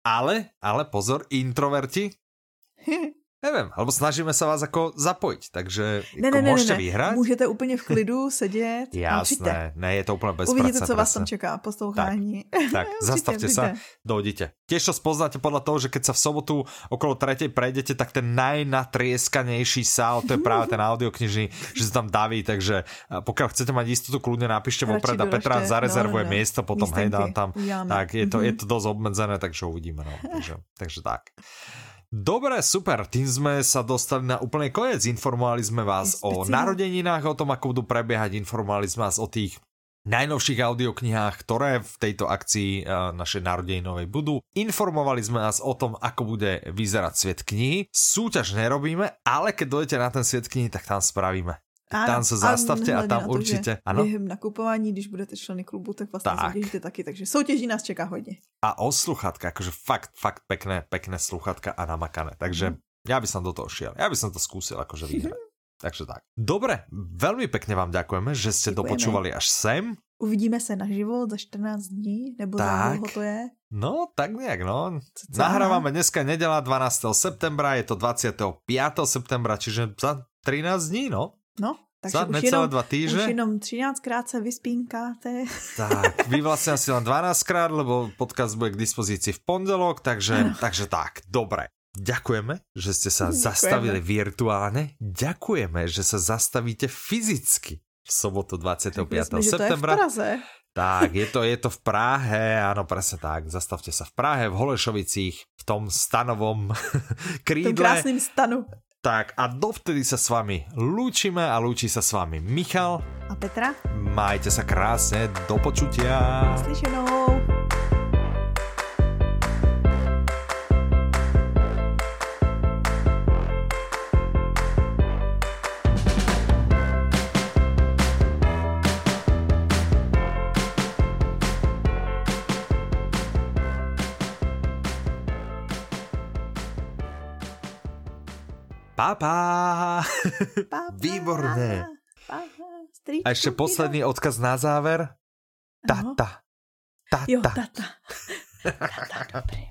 ale, ale pozor, introverti, neviem, alebo snažíme sa vás ako zapojiť, takže Ne, ako ne, ne, môžete ne, ne. vyhrať. Můžete úplně v klidu sedět přijďte. Jasné, ne, je to úplne bezpracné. Uvidíte, co vás tam čeká, poslouchání. Tak, zastavte sa, dojdite. Tiež to spoznáte podľa toho, že keď sa v sobotu okolo tretej prejdete, tak ten najnatrieskanejší sál, to je práve ten audioknižný, že sa tam daví, takže pokiaľ chcete mať istotu, kľudne napíšte vopred a Petra zarezervuje no, no. miesto, potom hej, dám Místenky tam. uděláme. Tak, je to, je to dosť obmedzené, takže uvidíme. No. Takže, takže tak. Dobre, super, tým sme sa dostali na úplný koniec. Informovali sme vás o narodeninách, o tom, ako budú prebiehať, informovali sme vás o tých najnovších audioknihách, ktoré v tejto akcii uh, našej narodeninovej budú. Informovali sme vás o tom, ako bude vyzerať svet knihy. Súťaž nerobíme, ale keď dojdete na ten svet knihy, tak tam spravíme. Tam sa zastavte a tam to, určite. že Áno. Během nakupování, když budete členy klubu, tak vlastně Tak. soutěžíte taky, takže soutěží nás čeká hodně. A o sluchatka, akože fakt, fakt pekné, pekné sluchatka a namakané. Takže ja by som do toho šiel. Ja by som to skúsil akože vyhrať. Takže tak. Dobre, veľmi pekne vám ďakujeme, že ste Ďakujeme. dopočúvali až sem. Uvidíme se naživo za 14 dní, nebo Tak. za dlouho to je. No, tak nejak, no. Nahrávame dneska nedela 12. septembra, je to 25. septembra, čiže za 13 dní, no. No, takže za už necelé jenom, dva týždne. už jenom 13 krát se vyspínkáte. Tak, vy vlastne asi len 12 krát, lebo podcast bude k dispozícii v pondelok, takže, takže tak, dobre. Ďakujeme, že ste sa Ďakujeme. zastavili virtuálne. Ďakujeme, že sa zastavíte fyzicky v sobotu 25. Řekli jsme, že to je v septembra. Praze. Tak, je to, je to v Prahe, áno, presne tak. Zastavte sa v Prahe, v Holešovicích, v tom stanovom V tom krídle. krásným stanu. Tak a dovtedy sa s vami lúčime a lúči sa s vami Michal. A Petra? Majte sa krásne, do počutia. Slyšenou. Papa. Papa, Výborné. Papa, stričku, A ešte posledný odkaz na záver. Tata. Tata. Jo, tata. tata, fajn.